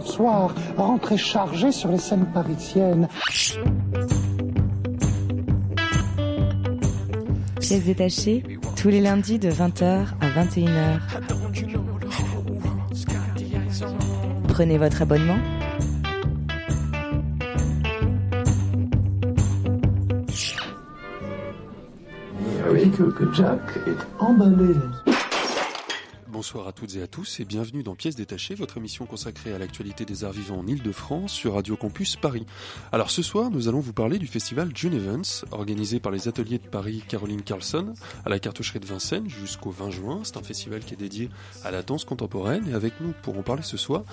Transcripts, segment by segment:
bonsoir, rentrée chargée sur les scènes parisiennes. Pièces détachées, tous les lundis de 20h à 21h. Prenez votre abonnement. Ah oui, que, que Jack est emballé. Bonsoir à toutes et à tous et bienvenue dans Pièces détachées, votre émission consacrée à l'actualité des arts vivants en Ile-de-France sur Radio Campus Paris. Alors ce soir, nous allons vous parler du festival June Events, organisé par les ateliers de Paris Caroline Carlson à la cartoucherie de Vincennes jusqu'au 20 juin. C'est un festival qui est dédié à la danse contemporaine et avec nous pour en parler ce soir,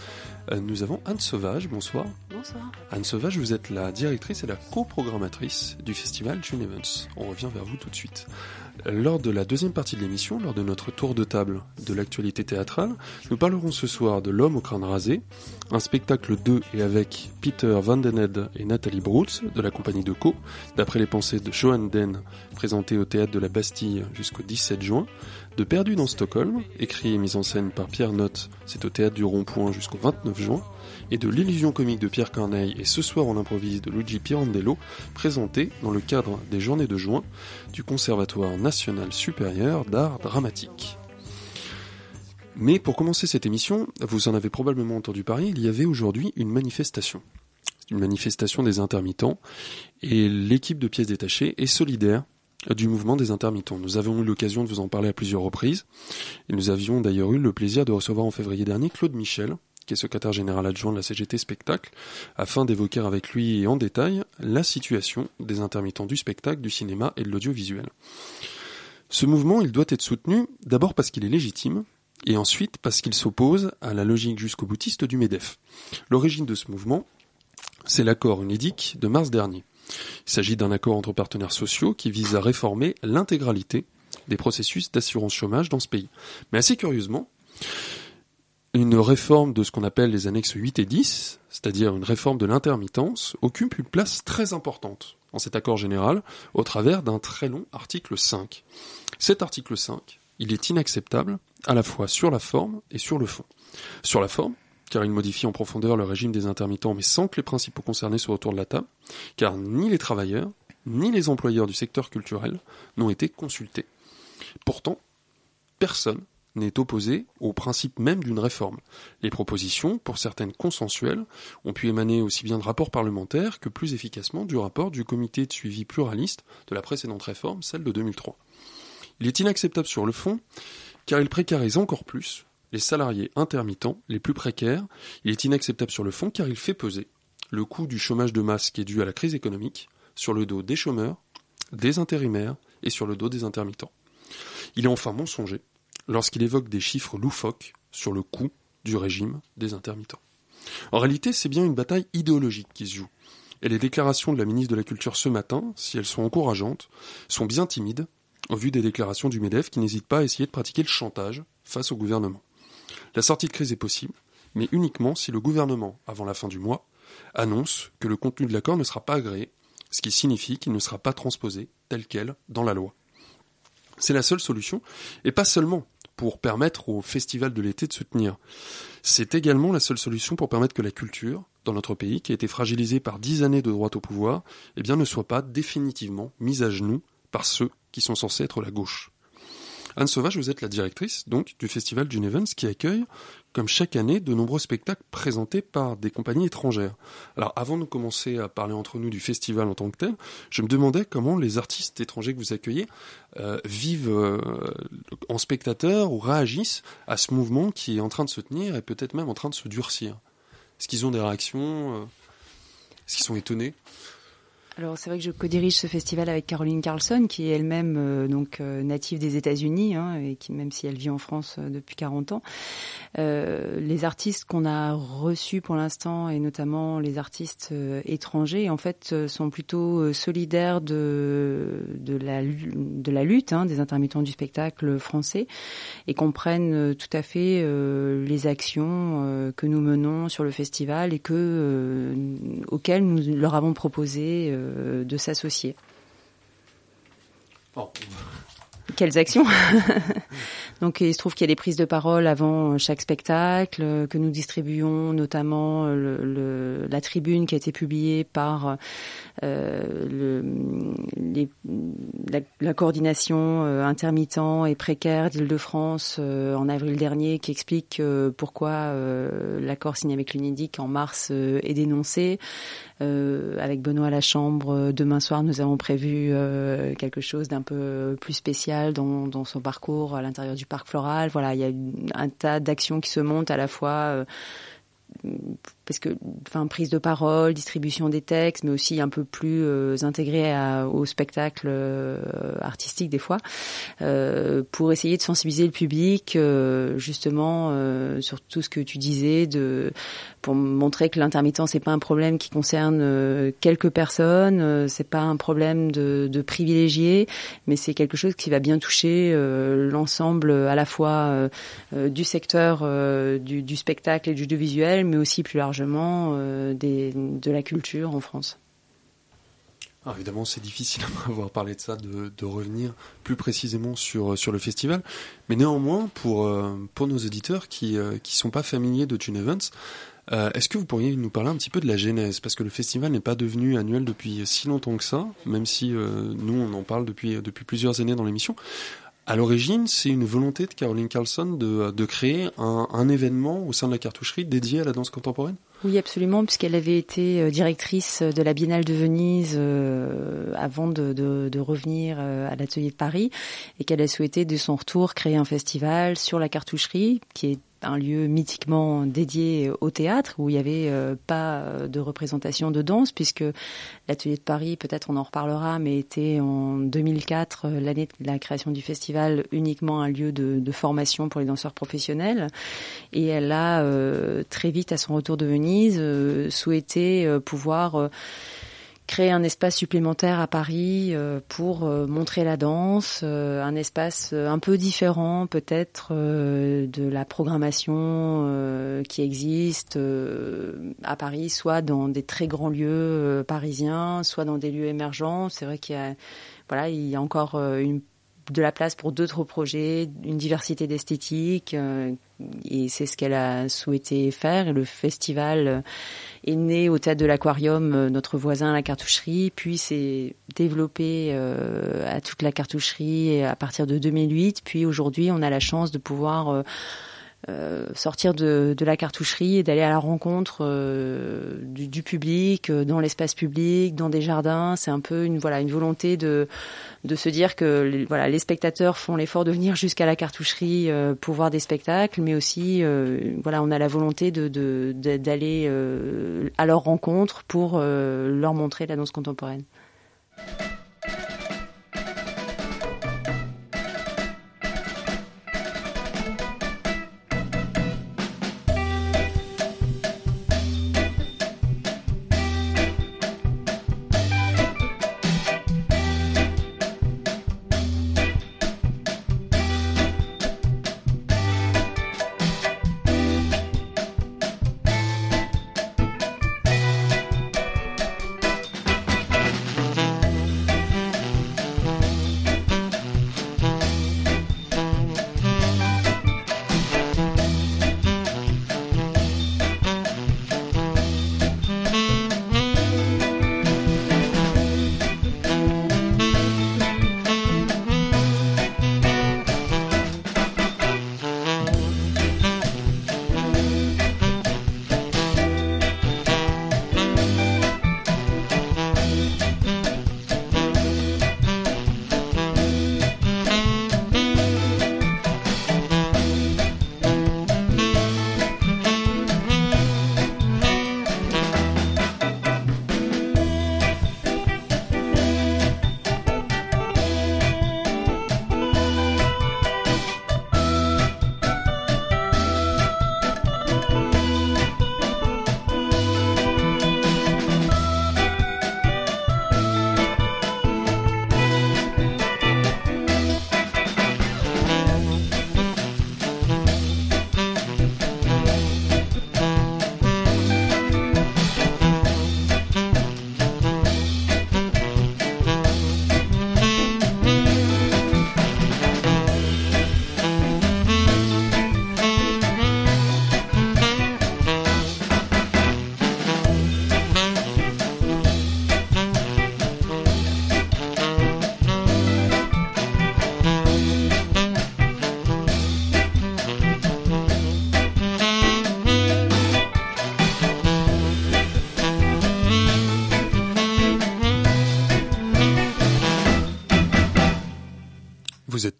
euh, nous avons Anne Sauvage. Bonsoir. Bonsoir. Anne Sauvage, vous êtes la directrice et la coprogrammatrice du festival June Events. On revient vers vous tout de suite. Lors de la deuxième partie de l'émission, lors de notre tour de table de l'actualité théâtrale, nous parlerons ce soir de L'homme au crâne rasé, un spectacle de et avec Peter Van Den Ed et Nathalie Broutz de la compagnie de Co, d'après les pensées de Johan Den, présenté au théâtre de la Bastille jusqu'au 17 juin, de Perdu dans Stockholm, écrit et mis en scène par Pierre Notte, c'est au théâtre du Rond-Point jusqu'au 29 juin, et de L'illusion comique de Pierre Corneille et Ce soir on improvise de Luigi Pirandello, présenté dans le cadre des journées de juin du Conservatoire national supérieur d'art dramatique. Mais pour commencer cette émission, vous en avez probablement entendu parler, il y avait aujourd'hui une manifestation. Une manifestation des intermittents, et l'équipe de pièces détachées est solidaire du mouvement des intermittents. Nous avons eu l'occasion de vous en parler à plusieurs reprises, et nous avions d'ailleurs eu le plaisir de recevoir en février dernier Claude Michel, qui est secrétaire général adjoint de la CGT Spectacle, afin d'évoquer avec lui en détail la situation des intermittents du spectacle, du cinéma et de l'audiovisuel. Ce mouvement, il doit être soutenu d'abord parce qu'il est légitime, et ensuite parce qu'il s'oppose à la logique jusqu'au boutiste du MEDEF. L'origine de ce mouvement, c'est l'accord UNEDIC de mars dernier. Il s'agit d'un accord entre partenaires sociaux qui vise à réformer l'intégralité des processus d'assurance chômage dans ce pays. Mais assez curieusement, une réforme de ce qu'on appelle les annexes 8 et 10, c'est-à-dire une réforme de l'intermittence, occupe une place très importante dans cet accord général au travers d'un très long article 5. Cet article 5, il est inacceptable à la fois sur la forme et sur le fond. Sur la forme, car il modifie en profondeur le régime des intermittents, mais sans que les principaux concernés soient autour de la table, car ni les travailleurs, ni les employeurs du secteur culturel n'ont été consultés. Pourtant, personne n'est opposé au principe même d'une réforme. Les propositions, pour certaines consensuelles, ont pu émaner aussi bien de rapports parlementaires que plus efficacement du rapport du comité de suivi pluraliste de la précédente réforme, celle de 2003. Il est inacceptable sur le fond, car il précarise encore plus les salariés intermittents les plus précaires. Il est inacceptable sur le fond, car il fait peser le coût du chômage de masse qui est dû à la crise économique sur le dos des chômeurs, des intérimaires et sur le dos des intermittents. Il est enfin mensonger lorsqu'il évoque des chiffres loufoques sur le coût du régime des intermittents. En réalité, c'est bien une bataille idéologique qui se joue. Et les déclarations de la ministre de la Culture ce matin, si elles sont encourageantes, sont bien timides au vu des déclarations du MEDEF qui n'hésite pas à essayer de pratiquer le chantage face au gouvernement. La sortie de crise est possible, mais uniquement si le gouvernement, avant la fin du mois, annonce que le contenu de l'accord ne sera pas agréé, ce qui signifie qu'il ne sera pas transposé tel quel dans la loi. C'est la seule solution, et pas seulement pour permettre au festival de l'été de se tenir. C'est également la seule solution pour permettre que la culture, dans notre pays, qui a été fragilisée par dix années de droite au pouvoir, eh bien, ne soit pas définitivement mise à genoux par ceux qui sont censés être la gauche. Anne Sauvage, vous êtes la directrice donc du festival June Events qui accueille, comme chaque année, de nombreux spectacles présentés par des compagnies étrangères. Alors, avant de commencer à parler entre nous du festival en tant que tel, je me demandais comment les artistes étrangers que vous accueillez euh, vivent euh, en spectateur ou réagissent à ce mouvement qui est en train de se tenir et peut-être même en train de se durcir. Est-ce qu'ils ont des réactions euh, Est-ce qu'ils sont étonnés? Alors c'est vrai que je co-dirige ce festival avec Caroline Carlson, qui est elle-même euh, donc euh, native des États-Unis hein, et qui même si elle vit en France euh, depuis 40 ans, les artistes qu'on a reçus pour l'instant et notamment les artistes étrangers en fait sont plutôt solidaires de de la de la lutte hein, des intermittents du spectacle français et comprennent tout à fait les actions que nous menons sur le festival et que auxquelles nous leur avons proposé de s'associer. Oh. Quelles actions Donc il se trouve qu'il y a des prises de parole avant chaque spectacle, que nous distribuons notamment le, le, la tribune qui a été publiée par euh, le, les, la, la, coordination euh, intermittent et précaire d'Île-de-France euh, en avril dernier qui explique pourquoi l'accord signé avec l'UNEDIC en mars est dénoncé. Avec Benoît à la Chambre, demain soir, nous avons prévu quelque chose d'un peu plus spécial dans, dans, son parcours à l'intérieur du parc floral. Voilà, il y a un tas d'actions qui se montent à la fois parce que, enfin, prise de parole, distribution des textes, mais aussi un peu plus euh, intégré au spectacle euh, artistique des fois, euh, pour essayer de sensibiliser le public euh, justement sur tout ce que tu disais, de pour montrer que l'intermittence c'est pas un problème qui concerne quelques personnes, c'est pas un problème de, de privilégiés, mais c'est quelque chose qui va bien toucher l'ensemble à la fois du secteur du, du spectacle et du visuel, mais aussi plus largement euh, de la culture en France. Alors évidemment, c'est difficile à avoir parlé de ça, de, revenir plus précisément sur, sur le festival. Mais néanmoins, pour, euh, pour nos auditeurs qui ne euh, sont pas familiers de Tune Events, Est-ce que vous pourriez nous parler un petit peu de la genèse? Parce que le festival n'est pas devenu annuel depuis si longtemps que ça, même si nous, on en parle depuis, depuis plusieurs années dans l'émission. À l'origine, c'est une volonté de Caroline Carlson de, de créer un, événement au sein de la cartoucherie dédié à la danse contemporaine? Oui, absolument, puisqu'elle avait été euh, directrice de la Biennale de Venise euh, avant de, de, de, revenir euh, à l'atelier de Paris et qu'elle a souhaité de son retour créer un festival sur la cartoucherie qui est un lieu mythiquement dédié au théâtre où il n'y avait euh, pas de représentation de danse puisque l'atelier de Paris, peut-être on en reparlera, mais était en 2004, euh, l'année de la création du festival, uniquement un lieu de, de formation pour les danseurs professionnels. Et elle a euh, très vite, à son retour de Venise, souhaité pouvoir créer un espace supplémentaire à Paris euh, pour euh, montrer la danse, euh, un espace un peu différent peut-être de la programmation qui existe à Paris, soit dans des très grands lieux parisiens, soit dans des lieux émergents. C'est vrai qu'il y a voilà, il y a encore de la place pour d'autres projets, une diversité d'esthétique, et c'est ce qu'elle a souhaité faire. Le festival est né au théâtre de l'Aquarium, euh, notre voisin, la cartoucherie, puis s'est développé euh, à toute la cartoucherie à partir de 2008. Puis aujourd'hui, on a la chance de pouvoir euh, sortir de, la cartoucherie et d'aller à la rencontre euh, du, public, euh, dans l'espace public, dans des jardins. C'est un peu une voilà une volonté de de se dire que voilà les spectateurs font l'effort de venir jusqu'à la cartoucherie pour voir des spectacles, mais aussi voilà on a la volonté de d'aller à leur rencontre pour leur montrer la danse contemporaine.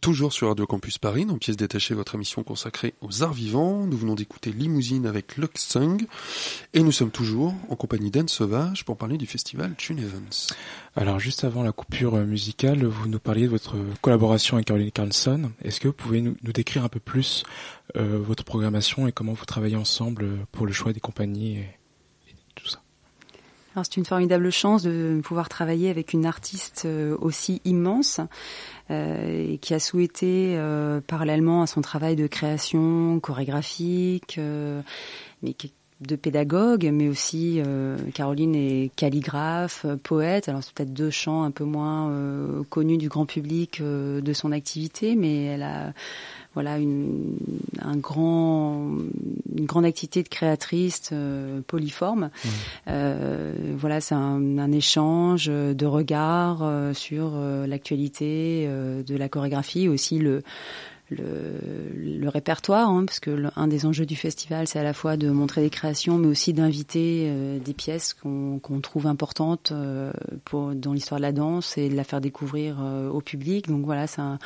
Toujours sur Radio Campus Paris, dans Pièces détachées, votre émission consacrée aux arts vivants. Nous venons d'écouter Limousine avec Luxung et nous sommes toujours en compagnie d'Anne Sauvage pour parler du festival Tune Events. Alors juste avant la coupure musicale, vous nous parliez de votre collaboration avec Caroline Carlson. Est-ce que vous pouvez nous, décrire un peu plus euh, votre programmation et comment vous travaillez ensemble pour le choix des compagnies c'est une formidable chance de pouvoir travailler avec une artiste euh, aussi immense euh, et qui a souhaité, euh, parallèlement à son travail de création chorégraphique, mais de pédagogue, mais aussi Caroline est calligraphe, poète. Alors c'est peut-être deux champs un peu moins connus du grand public de son activité, mais elle a voilà une, un grand, une grande activité de créatrice euh, polyforme. Mmh. Euh, voilà, c'est un, un, échange de regards euh, sur l'actualité de la chorégraphie, aussi le le, répertoire, hein, parce que un des enjeux du festival, c'est à la fois de montrer des créations, mais aussi d'inviter euh, des pièces qu'on trouve importantes euh, dans l'histoire de la danse et de la faire découvrir euh, au public. Donc voilà, c'est un,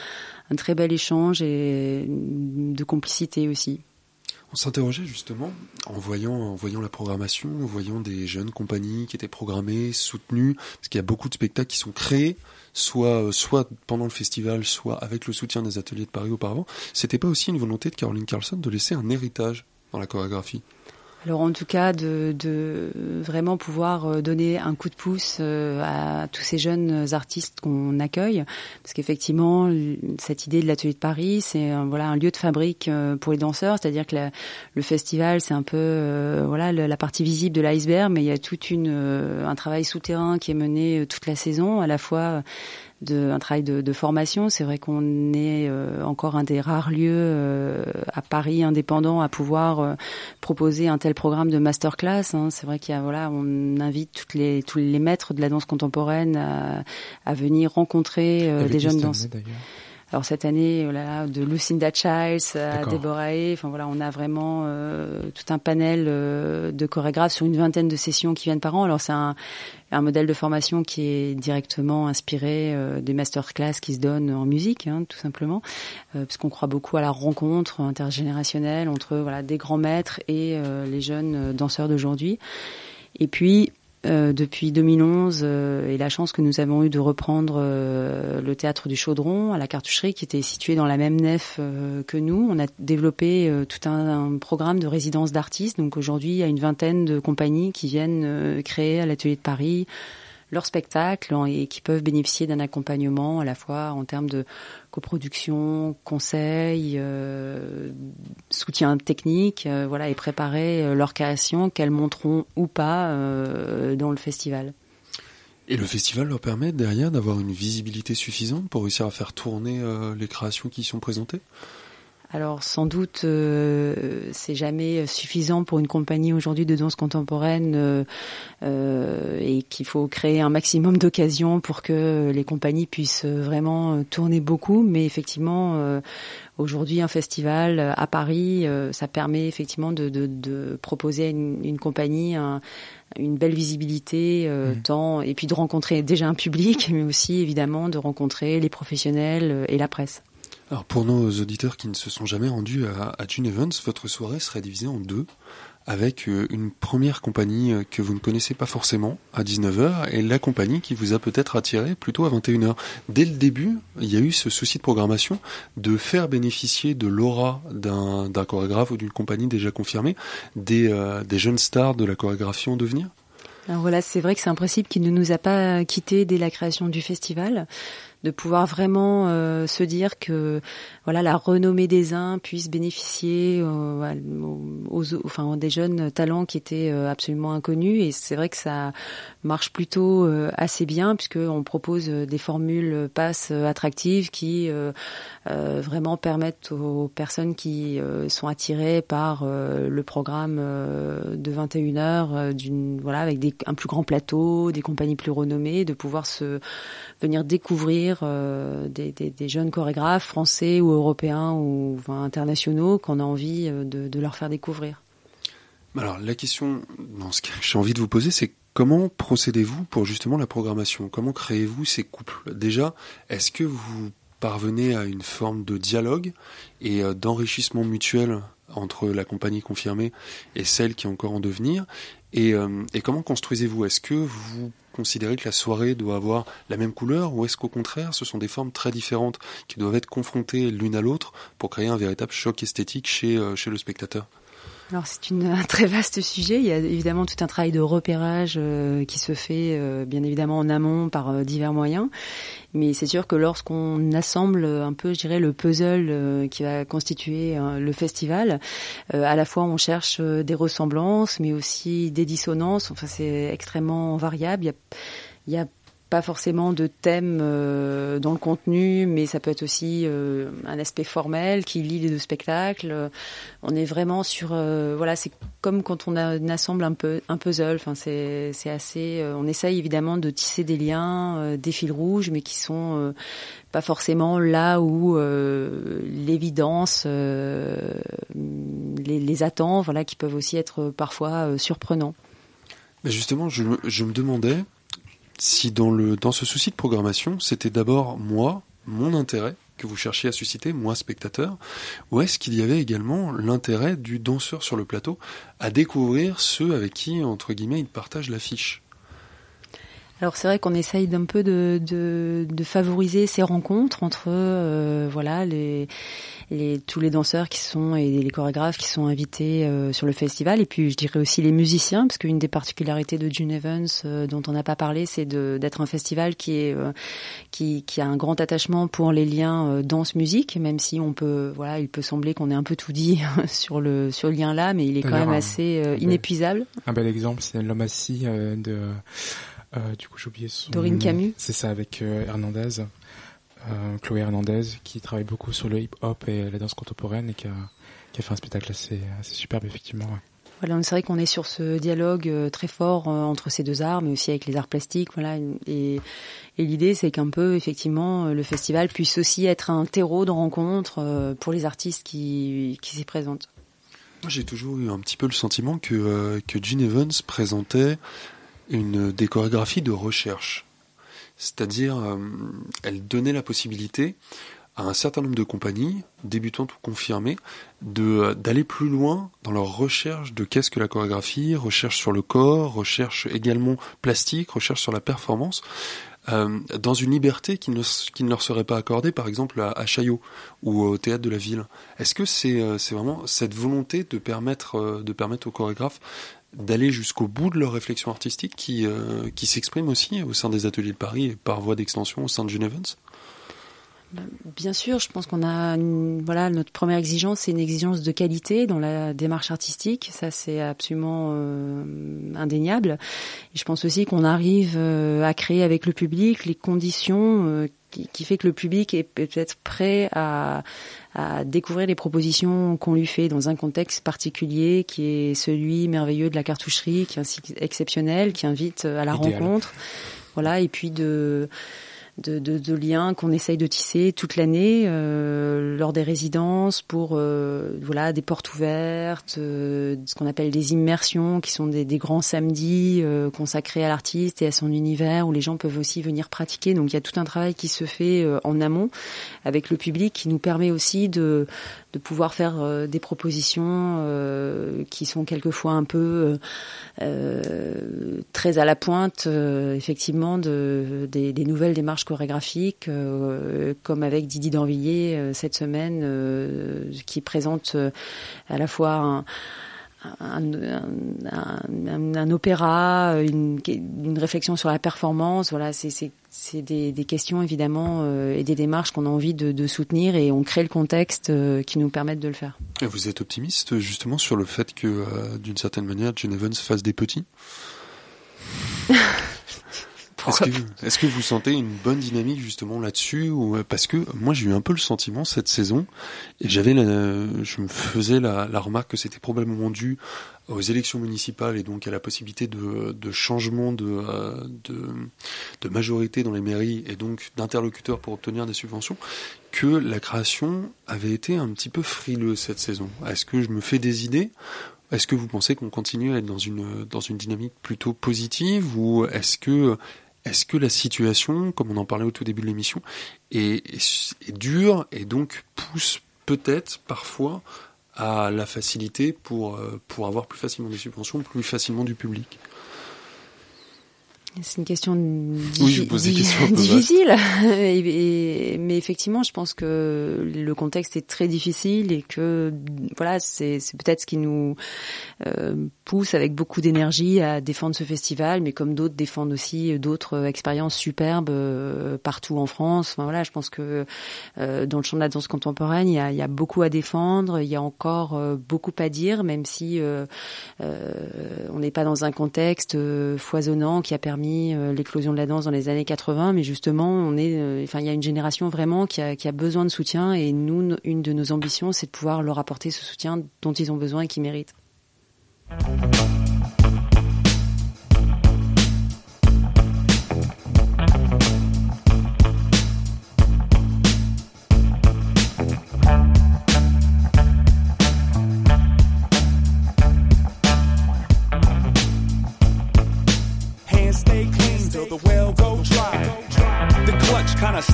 un, très bel échange et de complicité aussi. On s'interrogeait justement en voyant, en voyant la programmation, en voyant des jeunes compagnies qui étaient programmées, soutenues, parce qu'il y a beaucoup de spectacles qui sont créés soit euh, soit pendant le festival, soit avec le soutien des ateliers de Paris auparavant, c'était pas aussi une volonté de Caroline Carlson de laisser un héritage dans la chorégraphie? Alors en tout cas de, de, vraiment pouvoir euh, donner un coup de pouce euh, à tous ces jeunes artistes qu'on accueille, parce qu'effectivement cette idée de l'atelier de Paris, c'est voilà un lieu de fabrique pour les danseurs, c'est-à-dire que le festival c'est un peu voilà la partie visible de l'iceberg, mais il y a tout une un travail souterrain qui est mené toute la saison, à la fois de un travail de, de formation. C'est vrai qu'on est euh, encore un des rares lieux euh, à Paris indépendant à pouvoir euh, proposer un tel programme de masterclass. Hein. C'est vrai qu'il y a voilà, on invite toutes les tous les maîtres de la danse contemporaine à, à venir rencontrer des jeunes danseurs. Alors cette année, oh là, de Lucinda Childs à Deborah enfin voilà, on a vraiment euh, tout un panel euh, de chorégraphes sur une vingtaine de sessions qui viennent par an. Alors c'est un, un, modèle de formation qui est directement inspiré euh, des masterclass qui se donnent en musique, hein, tout simplement, puisqu'on croit beaucoup à la rencontre intergénérationnelle entre voilà des grands maîtres et les jeunes danseurs d'aujourd'hui. Et puis euh, depuis 2011 euh, et la chance que nous avons eue de reprendre euh, le théâtre du Chaudron à la Cartoucherie qui était situé dans la même nef que nous. On a développé tout un, programme de résidence d'artistes. Donc aujourd'hui, il y a une vingtaine de compagnies qui viennent créer à l'atelier de Paris leur spectacle et qui peuvent bénéficier d'un accompagnement à la fois en termes de coproduction, conseil, euh, soutien technique, euh, voilà, et préparer euh, leur création qu'elles monteront ou pas dans le festival. Et le festival leur permet derrière d'avoir une visibilité suffisante pour réussir à faire tourner les créations qui sont présentées? Alors sans doute, euh, c'est jamais suffisant pour une compagnie aujourd'hui de danse contemporaine euh, euh, et qu'il faut créer un maximum d'occasions pour que les compagnies puissent vraiment tourner beaucoup. Mais effectivement, aujourd'hui, un festival à Paris, ça permet effectivement de, de, de proposer à une, une compagnie un, une belle visibilité, mmh. tant et puis de rencontrer déjà un public, mais aussi évidemment de rencontrer les professionnels et la presse. Alors pour nos auditeurs qui ne se sont jamais rendus à, à Tune Events, votre soirée serait divisée en deux, avec euh, une première compagnie euh, que vous ne connaissez pas forcément à 19h et la compagnie qui vous a peut-être attiré plutôt à 21h. Dès le début, il y a eu ce souci de programmation de faire bénéficier de l'aura d'un chorégraphe ou d'une compagnie déjà confirmée des, euh, des jeunes stars de la chorégraphie en devenir? Alors voilà, c'est vrai que c'est un principe qui ne nous a pas quitté dès la création du festival de pouvoir vraiment euh, se dire que voilà la renommée des uns puisse bénéficier euh, aux, enfin des jeunes talents qui étaient euh, absolument inconnus. Et c'est vrai que ça marche plutôt assez bien puisque on propose des formules passes attractives qui vraiment permettent aux personnes qui sont attirées par le programme de 21 heures d'une voilà avec des, un plus grand plateau, des compagnies plus renommées de pouvoir se venir découvrir euh, des, jeunes chorégraphes français ou européens ou internationaux qu'on a envie euh, de, leur faire découvrir. Alors la question, ce que j'ai envie de vous poser, c'est comment procédez-vous pour justement la programmation? Comment créez-vous ces couples? Déjà, est-ce que vous parvenez à une forme de dialogue et d'enrichissement mutuel entre la compagnie confirmée et celle qui est encore en devenir? Et, et comment construisez-vous? Est-ce que vous considérer que la soirée doit avoir la même couleur ou est-ce qu'au contraire ce sont des formes très différentes qui doivent être confrontées l'une à l'autre pour créer un véritable choc esthétique chez, euh, chez le spectateur? Alors c'est un très vaste sujet. Il y a évidemment tout un travail de repérage euh, qui se fait euh, bien évidemment en amont par euh, divers moyens. Mais c'est sûr que lorsqu'on assemble un peu, je dirais, le puzzle qui va constituer le festival, à la fois on cherche des ressemblances, mais aussi des dissonances. Enfin, c'est extrêmement variable. Il y a, il y a pas forcément de thème euh, dans le contenu, mais ça peut être aussi euh, un aspect formel qui lie les deux spectacles. On est vraiment sur, euh, voilà, c'est comme quand on, assemble un peu un puzzle. Enfin, c'est assez. on essaye évidemment de tisser des liens, des fils rouges, mais qui sont pas forcément là où l'évidence les, les attend. Voilà, qui peuvent aussi être parfois surprenants. Mais justement, je me demandais si dans, le, dans ce souci de programmation, c'était d'abord moi, mon intérêt que vous cherchiez à susciter, moi spectateur, ou est-ce qu'il y avait également l'intérêt du danseur sur le plateau à découvrir ceux avec qui, entre guillemets, il partage l'affiche? Alors c'est vrai qu'on essaye d'un peu de, de, de, favoriser ces rencontres entre euh, voilà les, les, tous les danseurs qui sont et les chorégraphes qui sont invités euh, sur le festival et puis je dirais aussi les musiciens parce qu'une des particularités de June Evans euh, dont on n'a pas parlé c'est d'être un festival qui est qui, qui, a un grand attachement pour les liens danse musique même si on peut voilà il peut sembler qu'on ait un peu tout dit sur le sur le lien là mais il est quand même assez inépuisable. Un bel exemple c'est l'homme assis de euh, du coup, j'ai oublié son Dorine Camus. C'est ça, avec euh, Hernandez, euh, Chloé Hernandez, qui travaille beaucoup sur le hip-hop et la danse contemporaine et qui a, qui a fait un spectacle assez, assez superbe, effectivement. Voilà, c'est vrai qu'on est sur ce dialogue très fort entre ces deux arts, mais aussi avec les arts plastiques. Voilà, et, et l'idée, c'est qu'un peu, effectivement, le festival puisse aussi être un terreau de rencontre pour les artistes qui, qui s'y présentent. Moi, j'ai toujours eu un petit peu le sentiment que, que Gene Evans présentait une des chorégraphies de recherche. C'est-à-dire, euh, elle donnait la possibilité à un certain nombre de compagnies, débutantes ou confirmées, de d'aller plus loin dans leur recherche de qu'est-ce que la chorégraphie, recherche sur le corps, recherche également plastique, recherche sur la performance, euh, dans une liberté qui ne, leur serait pas accordée, par exemple à, Chaillot ou au théâtre de la ville. Est-ce que c'est euh, vraiment cette volonté de permettre aux chorégraphes d'aller jusqu'au bout de leur réflexion artistique qui, euh, qui s'exprime aussi au sein des ateliers de Paris et par voie d'extension au sein de Genevans ben, Bien sûr, je pense qu'on a voilà notre première exigence, c'est une exigence de qualité dans la démarche artistique. Ça, c'est absolument euh, indéniable. Et je pense aussi qu'on arrive euh, à créer avec le public les conditions qui, qui, fait que le public est peut-être prêt à, à découvrir les propositions qu'on lui fait dans un contexte particulier qui est celui merveilleux de la cartoucherie, qui est exceptionnel, qui invite à la rencontre. Voilà, et puis de de, liens qu'on essaye de tisser toute l'année euh, lors des résidences pour euh, voilà des portes ouvertes, euh, ce qu'on appelle des immersions qui sont des, des grands samedis consacrés à l'artiste et à son univers où les gens peuvent aussi venir pratiquer. Donc il y a tout un travail qui se fait en amont avec le public qui nous permet aussi de de pouvoir faire euh, des propositions euh, qui sont quelquefois un peu euh, très à la pointe, effectivement, de, des, des, nouvelles démarches chorégraphiques, comme avec Didi Danvilliers cette semaine, qui présente à la fois un un, un, un, opéra, une, une, réflexion sur la performance. Voilà, c'est des, des, questions évidemment euh, et des démarches qu'on a envie de, de, soutenir et on crée le contexte euh, qui nous permettent de le faire. Et vous êtes optimiste justement sur le fait que, euh, d'une certaine manière, John Evans fasse des petits? Est-ce que, est que, vous sentez une bonne dynamique justement là-dessus ou euh, parce que moi j'ai eu un peu le sentiment cette saison et j'avais je me faisais la, la remarque que c'était probablement dû aux élections municipales et donc à la possibilité de, de changement de, euh, de, de majorité dans les mairies et donc d'interlocuteurs pour obtenir des subventions que la création avait été un petit peu frileuse cette saison. Est-ce que je me fais des idées? Est-ce que vous pensez qu'on continue à être dans une dans une dynamique plutôt positive ou est-ce que est-ce que la situation, comme on en parlait au tout début de l'émission, est, dure et donc pousse peut-être parfois à la facilité pour, euh, pour avoir plus facilement des subventions, plus facilement du public? C'est une question, difficile, mais effectivement, je pense que le contexte est très difficile et que voilà, c'est peut-être ce qui nous euh, pousse avec beaucoup d'énergie à défendre ce festival, mais comme d'autres défendent aussi d'autres expériences superbes euh, partout en France. Enfin, voilà, je pense que euh, dans le champ de la danse contemporaine, il y a, il y a beaucoup à défendre, il y a encore beaucoup à dire, même si on n'est pas dans un contexte foisonnant qui a permis euh, l'éclosion de la danse dans les années 80, mais justement, on est, euh, enfin, il y a une génération vraiment qui a, qui a besoin de soutien, et nous, une de nos ambitions, c'est de pouvoir leur apporter ce soutien dont ils ont besoin et qu'ils méritent.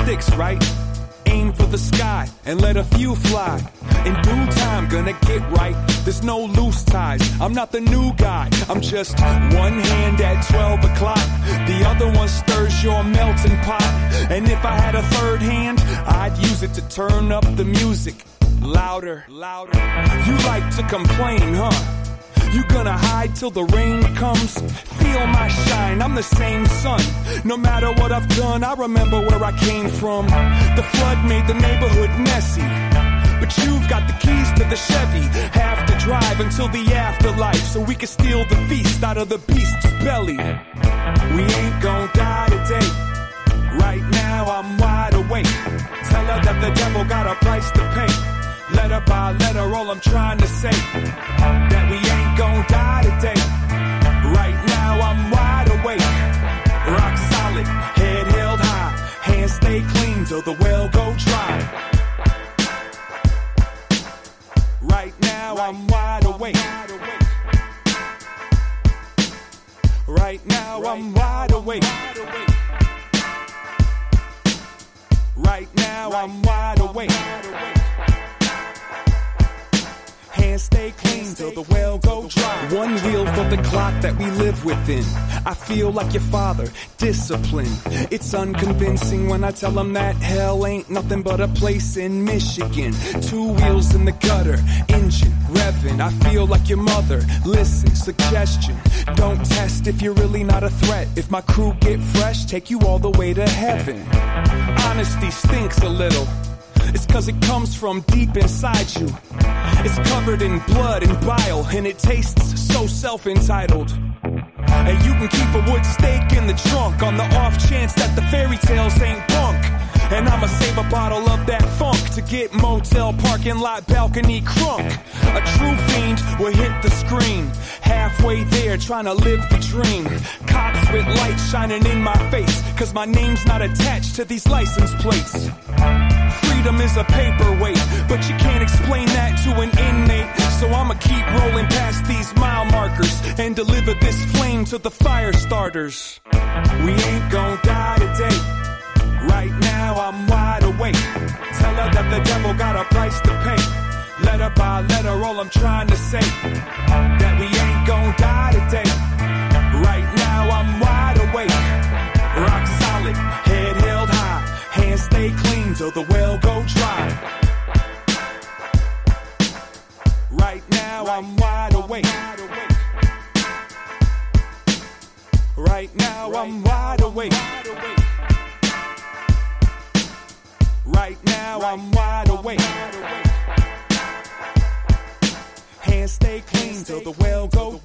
Sticks, right? Aim for the sky and let a few fly. In due time, gonna get right. There's no loose ties. I'm not the new guy. I'm just one hand at 12 o'clock. The other one stirs your melting pot. And if I had a third hand, I'd use it to turn up the music. Louder, louder. You like to complain, huh? You gonna hide till the rain comes? Feel my shine, I'm the same sun. No matter what I've done, I remember where I came from. The flood made the neighborhood messy. But you've got the keys to the Chevy. Have to drive until the afterlife so we can steal the feast out of the beast's belly. We ain't gonna die today. Right now I'm wide awake. Tell her that the devil got a price to pay. Letter by letter, all I'm trying to say that we gonna die today. Right now, I'm wide awake, rock solid, head held high, hands stay clean till the well go dry. Right now, I'm wide awake. Right now, I'm wide awake. Right now, I'm wide awake stay clean till the well go dry. One wheel for the clock that we live within. I feel like your father, discipline. It's unconvincing when I tell him that hell ain't nothing but a place in Michigan. Two wheels in the gutter, engine revving. I feel like your mother. Listen, suggestion. Don't test if you're really not a threat. If my crew get fresh, take you all the way to heaven. Honesty stinks a little. It's cause it comes from deep inside you. It's covered in blood and bile, and it tastes so self-entitled. And you can keep a wood stake in the trunk on the off chance that the fairy tales ain't bunk. And I'ma save a bottle of that funk to get motel parking lot balcony crunk. A true fiend will hit the screen. Halfway there, trying to live the dream. Cops with lights shining in my face, cause my name's not attached to these license plates. Freedom is a paperweight, but you can't explain that to an inmate. So I'ma keep rolling past these mile markers and deliver this flame to the fire starters. We ain't gonna die today. Right now I'm wide awake. Tell her that the devil got a price to pay. Letter by letter, all I'm trying to say that we ain't gonna die today. Till the well go dry. Right now I'm wide awake. Right now I'm wide awake. Right now I'm wide awake. Hands stay clean till the well go.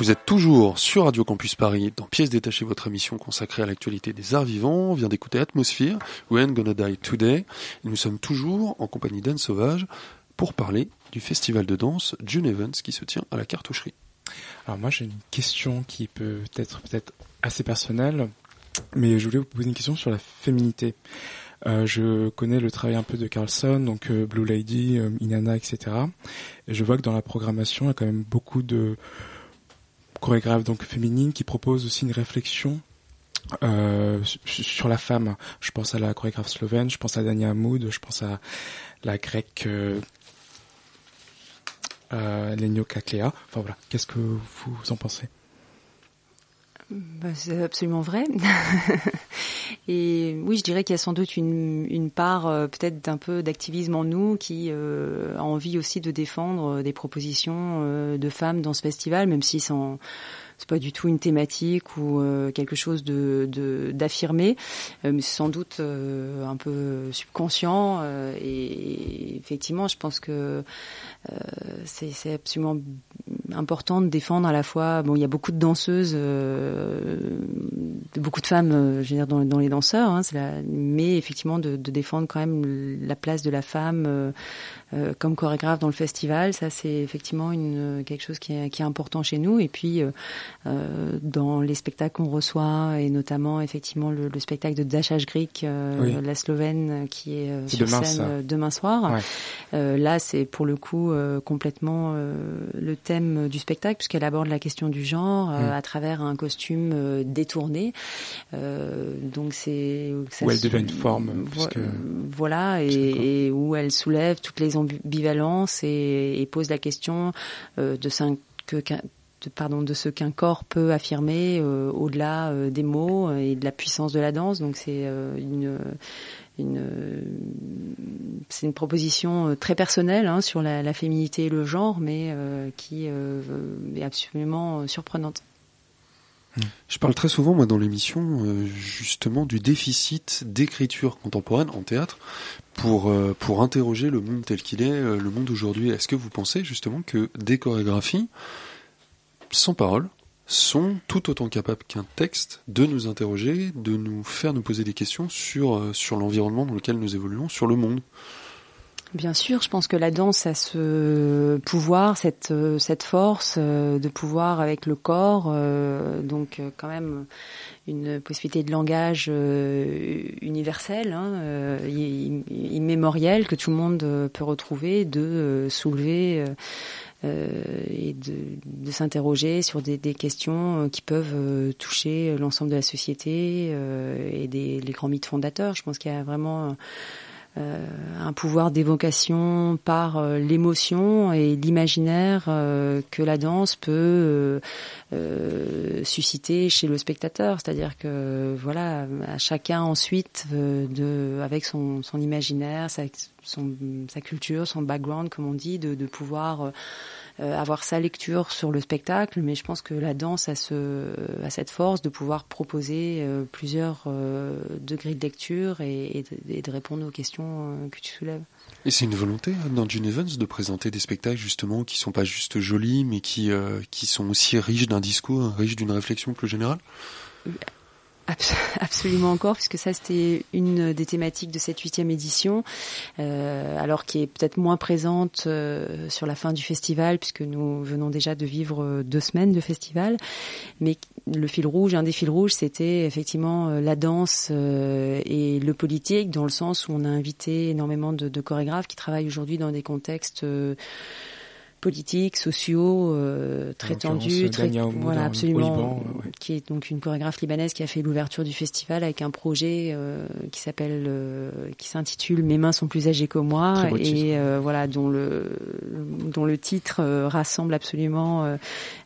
Vous êtes toujours sur Radio Campus Paris dans Pièces détachées, votre émission consacrée à l'actualité des arts vivants. On vient d'écouter Atmosphere, Ain't Gonna Die Today. Nous sommes toujours en compagnie d'Anne Sauvage pour parler du festival de danse June Evans qui se tient à la cartoucherie. Alors moi j'ai une question qui peut être peut-être assez personnelle, mais je voulais vous poser une question sur la féminité. Euh, je connais le travail un peu de Carlson, donc euh, Blue Lady, euh, Inanna, etc. Et je vois que dans la programmation, il y a quand même beaucoup de chorégraphe donc féminine qui propose aussi une réflexion euh, sur la femme. Je pense à la chorégraphe slovène, je pense à Dania Hamoud, je pense à la grecque euh, euh, Lenio Kaklea. Enfin voilà, qu'est-ce que vous en pensez? Bah, c'est absolument vrai. et oui, je dirais qu'il y a sans doute une, une part euh, peut-être d'un peu d'activisme en nous qui euh, a envie aussi de défendre des propositions euh, de femmes dans ce festival, même si sans c'est pas du tout une thématique ou euh, quelque chose de d'affirmé, euh, mais c'est sans doute euh, un peu subconscient. et effectivement, je pense que c'est absolument important de défendre à la fois. Bon, il y a beaucoup de danseuses, beaucoup de femmes, je veux dire, dans, dans les danseurs, hein, mais effectivement de, de, défendre quand même la place de la femme comme chorégraphe dans le festival. Ça, c'est effectivement une, quelque chose qui est, qui est important chez nous. Et puis, dans les spectacles qu'on reçoit, et notamment effectivement le, le spectacle de Dachage Greek, euh, la Slovène, qui est sur demain, scène demain soir. Ouais. là, c'est pour le coup complètement le thème du spectacle, puisqu'elle aborde la question du genre mm. à travers un costume détourné. donc c'est où elle devient une forme. Puisque... Voilà, et, et, où elle soulève toutes les ambivalence et, et pose la question euh, de, cinq, que, de, ce qu'un corps peut affirmer euh, au-delà euh, des mots et de la puissance de la danse. Donc c'est une, une c'est une proposition très personnelle hein, sur la, féminité et le genre, mais qui est absolument surprenante. Je parle très souvent, moi, dans l'émission, justement, du déficit d'écriture contemporaine en théâtre, pour, euh, pour interroger le monde tel qu'il est, euh, le monde d'aujourd'hui. Est-ce que vous pensez justement que des chorégraphies, sans parole, sont tout autant capables qu'un texte de nous interroger, de nous faire nous poser des questions sur, euh, sur l'environnement dans lequel nous évoluons, sur le monde. Bien sûr, je pense que la danse a ce pouvoir, cette, cette force de pouvoir avec le corps, donc quand même une possibilité de langage euh, universel, hein, euh, immémoriel, que tout le monde euh, peut retrouver, de soulever et de, s'interroger sur des, questions qui peuvent toucher l'ensemble de la société et des les grands mythes fondateurs. Je pense qu'il y a vraiment euh, un pouvoir d'évocation par euh, l'émotion et l'imaginaire euh, que la danse peut susciter chez le spectateur. C'est-à-dire que voilà, à chacun ensuite de, avec son, imaginaire, son, sa culture, son background, comme on dit, de, de pouvoir euh, avoir sa lecture sur le spectacle, mais je pense que la danse a, ce, a cette force de pouvoir proposer euh, plusieurs euh, degrés de lecture et, et, de, et, de, répondre aux questions que tu soulèves. Et c'est une volonté hein, dans June Evans de présenter des spectacles justement qui sont pas juste jolis, mais qui, qui sont aussi riches d'un discours, riches d'une réflexion plus générale? Absolument encore, puisque ça c'était une des thématiques de cette huitième édition, euh, alors qui est peut-être moins présente euh, sur la fin du festival, puisque nous venons déjà de vivre euh, deux semaines de festival. Mais le fil rouge, un des fils rouges, c'était effectivement euh, la danse euh, et le politique, dans le sens où on a invité énormément de, de chorégraphes qui travaillent aujourd'hui dans des contextes politiques, sociaux, euh, très tendus, très, voilà absolument, qui est donc une chorégraphe libanaise qui a fait l'ouverture du festival avec un projet euh, qui s'appelle, euh, qui s'intitule Mes mains sont plus âgées que moi et euh, voilà dont le dont le titre euh, rassemble absolument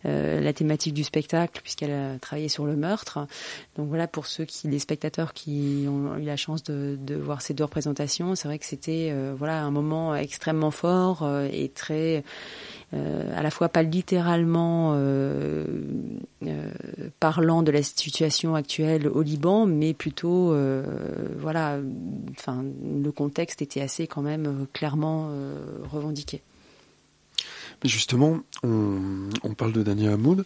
la thématique du spectacle puisqu'elle a travaillé sur le meurtre. Donc voilà pour ceux qui, les spectateurs qui ont eu la chance de, de voir ces deux représentations, c'est vrai que c'était voilà un moment extrêmement fort et très euh, à la fois pas littéralement euh, euh, parlant de la situation actuelle au Liban, mais plutôt, euh, voilà, enfin, le contexte était assez quand même euh, clairement revendiqué. Justement, on, on parle de Daniel Hamoud.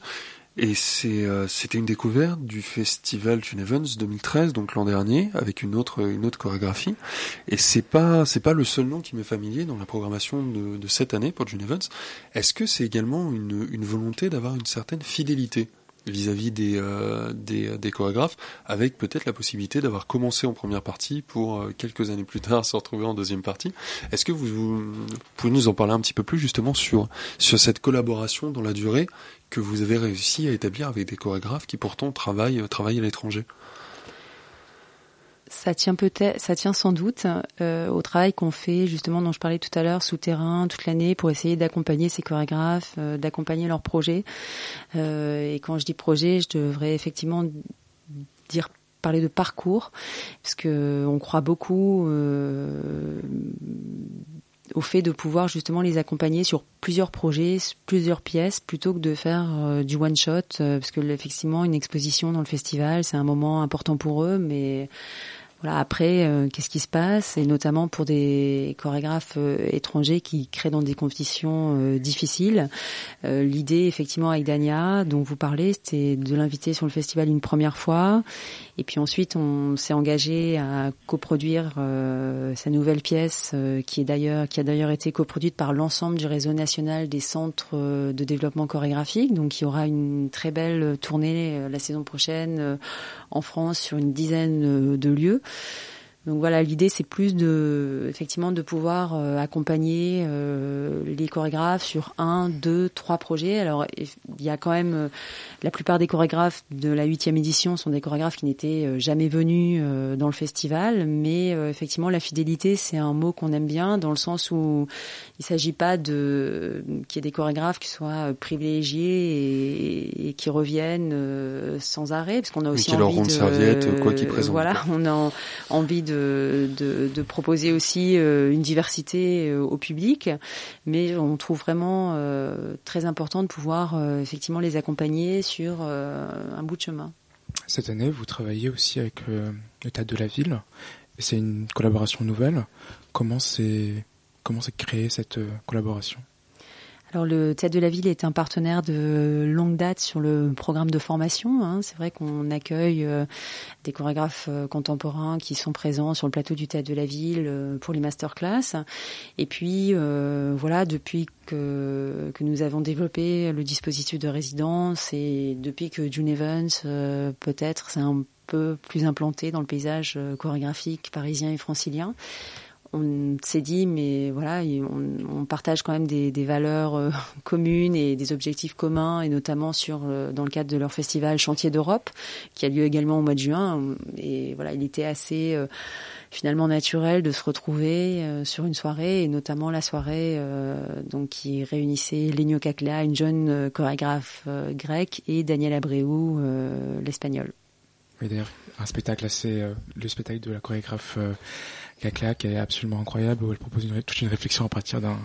Et c'est, euh, c'était une découverte du festival June Evans 2013, donc l'an dernier, avec une autre, une autre chorégraphie. Et c'est pas, c'est pas le seul nom qui m'est familier dans la programmation de, de cette année pour June Evans. Est-ce que c'est également une, une volonté d'avoir une certaine fidélité? Vis-à-vis des, des, des chorégraphes, avec peut-être la possibilité d'avoir commencé en première partie pour quelques années plus tard se retrouver en deuxième partie. Est-ce que vous, vous, pouvez nous en parler un petit peu plus justement sur sur cette collaboration dans la durée que vous avez réussi à établir avec des chorégraphes qui pourtant travaillent travaillent à l'étranger? Ça tient peut-être, ça tient sans doute euh, au travail qu'on fait justement dont je parlais tout à l'heure, souterrain toute l'année pour essayer d'accompagner ces chorégraphes, euh, d'accompagner leurs projets. Euh, et quand je dis projet, je devrais effectivement dire parler de parcours, parce que on croit beaucoup au fait de pouvoir justement les accompagner sur plusieurs projets, plusieurs pièces, plutôt que de faire du one shot, parce que effectivement une exposition dans le festival c'est un moment important pour eux, mais voilà, après, euh, qu'est-ce qui se passe? Et notamment pour des chorégraphes euh, étrangers qui créent dans des compétitions euh, difficiles. L'idée, effectivement, avec Dania, dont vous parlez, c'était de l'inviter sur le festival une première fois. Et puis ensuite, on s'est engagé à coproduire sa nouvelle pièce, qui est d'ailleurs, qui a d'ailleurs été coproduite par l'ensemble du réseau national des centres de développement chorégraphique. Donc, il y aura une très belle tournée la saison prochaine en France sur une dizaine de lieux. Donc voilà, l'idée c'est plus de effectivement de pouvoir euh, accompagner euh, les chorégraphes sur un, deux, trois projets. Alors il y a quand même euh, la plupart des chorégraphes de la huitième édition sont des chorégraphes qui n'étaient jamais venus dans le festival, mais effectivement la fidélité c'est un mot qu'on aime bien dans le sens où il s'agit pas de qu'il y ait des chorégraphes qui soient privilégiés et, qui reviennent sans arrêt, parce qu'on a aussi envie de serviette, quoi qu'ils présentent. Voilà, on a envie de de, proposer aussi euh, une diversité euh, au public, mais on trouve vraiment euh, très important de pouvoir effectivement les accompagner sur un bout de chemin. Cette année, vous travaillez aussi avec le Théâtre de la Ville, c'est une collaboration nouvelle. Comment c'est comment c'est créé cette collaboration? Alors le Théâtre de la Ville est un partenaire de longue date sur le programme de formation. Hein. C'est vrai qu'on accueille euh, des chorégraphes euh, contemporains qui sont présents sur le plateau du Théâtre de la Ville euh, pour les masterclass. Et puis voilà, depuis que, que nous avons développé le dispositif de résidence et depuis que June Evans peut-être c'est un peu plus implanté dans le paysage chorégraphique parisien et francilien, on s'est dit, mais voilà, on, partage quand même des, valeurs euh, communes et des objectifs communs, et notamment sur euh, dans le cadre de leur festival Chantier d'Europe, qui a lieu également au mois de juin. Et voilà, il était assez euh, finalement naturel de se retrouver sur une soirée, et notamment la soirée donc qui réunissait Lenio Caclea, une jeune chorégraphe grecque, et Daniel Abreu, l'espagnol. Oui, d'ailleurs, un spectacle assez, le spectacle de la chorégraphe Kakla qui est absolument incroyable où elle propose une, toute une réflexion à partir d'un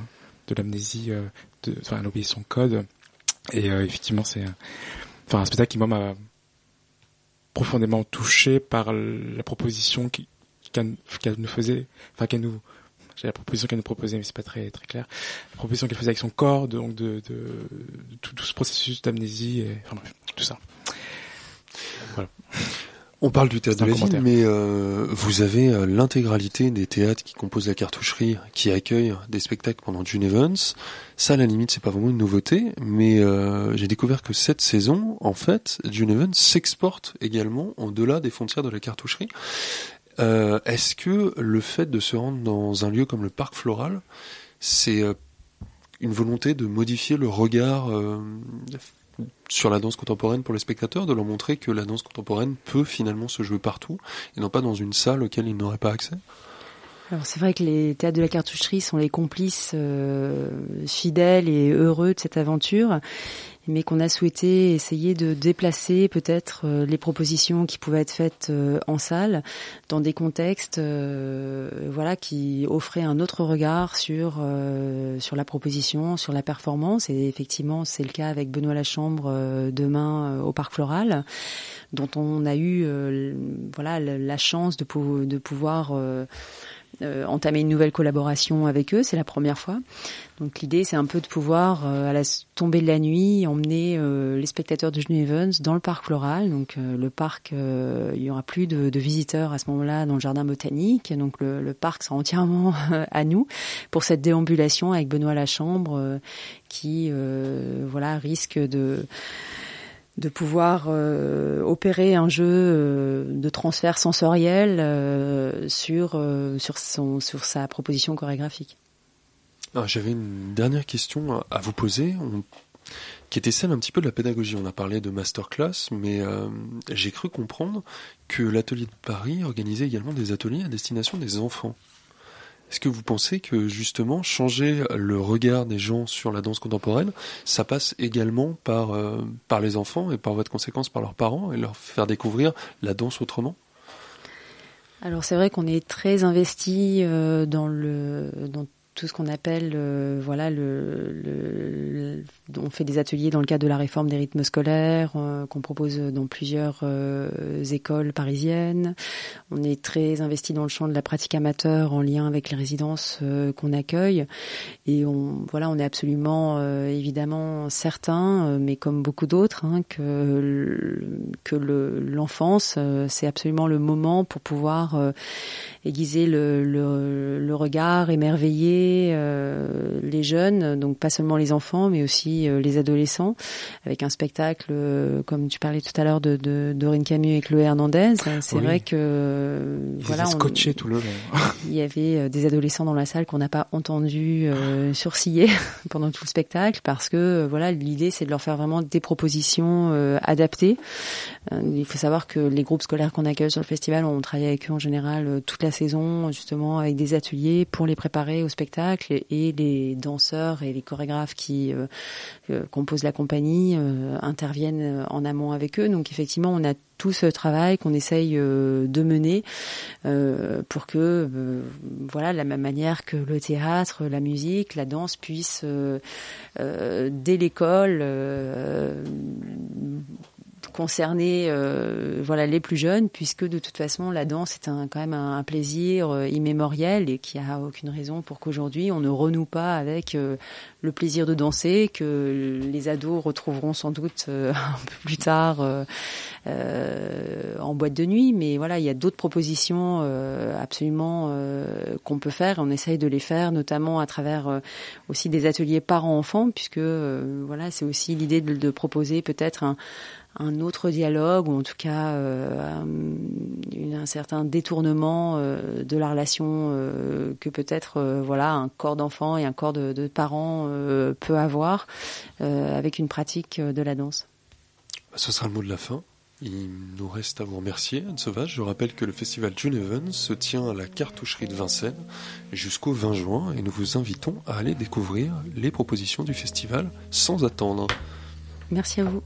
de l'amnésie, euh, de, enfin, elle obéit son code. Et euh, effectivement, c'est enfin un spectacle qui moi m'a profondément touché par la proposition qu'elle nous faisait, enfin qu'elle nous j'ai la proposition qu'elle nous proposait, mais c'est pas très très clair. La proposition qu'elle faisait avec son corps, donc de, de, de tout, tout, ce processus d'amnésie, et enfin bref, tout ça. Voilà. On parle du théâtre de la ville, mais euh, vous avez euh, l'intégralité des théâtres qui composent la cartoucherie, qui accueillent des spectacles pendant June Evans. Ça, à la limite, c'est pas vraiment une nouveauté, mais euh, j'ai découvert que cette saison, en fait, June Evans s'exporte également au-delà des frontières de la cartoucherie. Est-ce que le fait de se rendre dans un lieu comme le Parc Floral, c'est une volonté de modifier le regard sur la danse contemporaine pour les spectateurs, de leur montrer que la danse contemporaine peut finalement se jouer partout et non pas dans une salle auquel ils n'auraient pas accès? Alors c'est vrai que les théâtres de la cartoucherie sont les complices euh, fidèles et heureux de cette aventure mais qu'on a souhaité essayer de déplacer peut-être euh, les propositions qui pouvaient être faites euh, en salle dans des contextes euh, voilà qui offraient un autre regard sur sur la proposition, sur la performance. Et effectivement c'est le cas avec Benoît Lachambre demain au Parc Floral dont on a eu voilà la chance de, de pouvoir entamer une nouvelle collaboration avec eux. C'est la première fois. Donc l'idée, c'est un peu de pouvoir, euh, à la tombée de la nuit, emmener euh, les spectateurs de June Evans dans le parc floral. Donc le parc, il y aura plus de, de visiteurs à ce moment-là dans le jardin botanique. Donc le, le parc sera entièrement à nous pour cette déambulation avec Benoît Lachambre, qui voilà risque de de pouvoir opérer un jeu de transfert sensoriel sur sur son sur sa proposition chorégraphique. J'avais une dernière question à vous poser. Qui était celle un petit peu de la pédagogie. On a parlé de masterclass, mais euh, j'ai cru comprendre que l'atelier de Paris organisait également des ateliers à destination des enfants. Est-ce que vous pensez que justement changer le regard des gens sur la danse contemporaine, ça passe également par, euh, par les enfants et par votre conséquence par leurs parents et leur faire découvrir la danse autrement? Alors c'est vrai qu'on est très investi euh, dans le dans tout ce qu'on appelle euh, voilà le, le, on fait des ateliers dans le cadre de la réforme des rythmes scolaires euh, qu'on propose dans plusieurs euh, écoles parisiennes. On est très investi dans le champ de la pratique amateur en lien avec les résidences qu'on accueille. Et on voilà on est absolument évidemment certain mais comme beaucoup d'autres hein, que que l'enfance c'est absolument le moment pour pouvoir aiguiser le, le, regard émerveillé euh, les jeunes, donc pas seulement les enfants, mais aussi euh, les adolescents, avec un spectacle, euh, comme tu parlais tout à l'heure de, de Dorine Camus et Chloé Hernandez. C'est vrai que voilà, scotché tout le long. il y avait des adolescents dans la salle qu'on n'a pas entendu sourciller pendant tout le spectacle, parce que voilà, l'idée c'est de leur faire vraiment des propositions adaptées. il faut savoir que les groupes scolaires qu'on accueille sur le festival, on travaille avec eux en général toute la saison, justement avec des ateliers pour les préparer au spectacle et les danseurs et les chorégraphes qui euh, euh, composent la compagnie euh, interviennent en amont avec eux. Donc effectivement, on a tout ce travail qu'on essaye de mener pour que, voilà, de la même manière que le théâtre, la musique, la danse puissent dès l'école concerner euh, voilà les plus jeunes puisque de toute façon la danse est un, quand même un, plaisir euh, immémorial et qu'il n'y a aucune raison pour qu'aujourd'hui on ne renoue pas avec euh, le plaisir de danser que les ados retrouveront sans doute un peu plus tard en boîte de nuit. Mais voilà il y a d'autres propositions absolument qu'on peut faire. On essaye de les faire notamment à travers aussi des ateliers parents-enfants puisque voilà c'est aussi l'idée de, de proposer peut-être un un autre dialogue ou en tout cas euh, un, certain détournement euh, de la relation euh, que peut-être voilà un corps d'enfant et un corps de, de parent peut avoir avec une pratique de la danse. Ce sera le mot de la fin. Il nous reste à vous remercier, Anne Sauvage. Je rappelle que le festival June se tient à la cartoucherie de Vincennes jusqu'au 20 juin et nous vous invitons à aller découvrir les propositions du festival sans attendre. Merci à vous.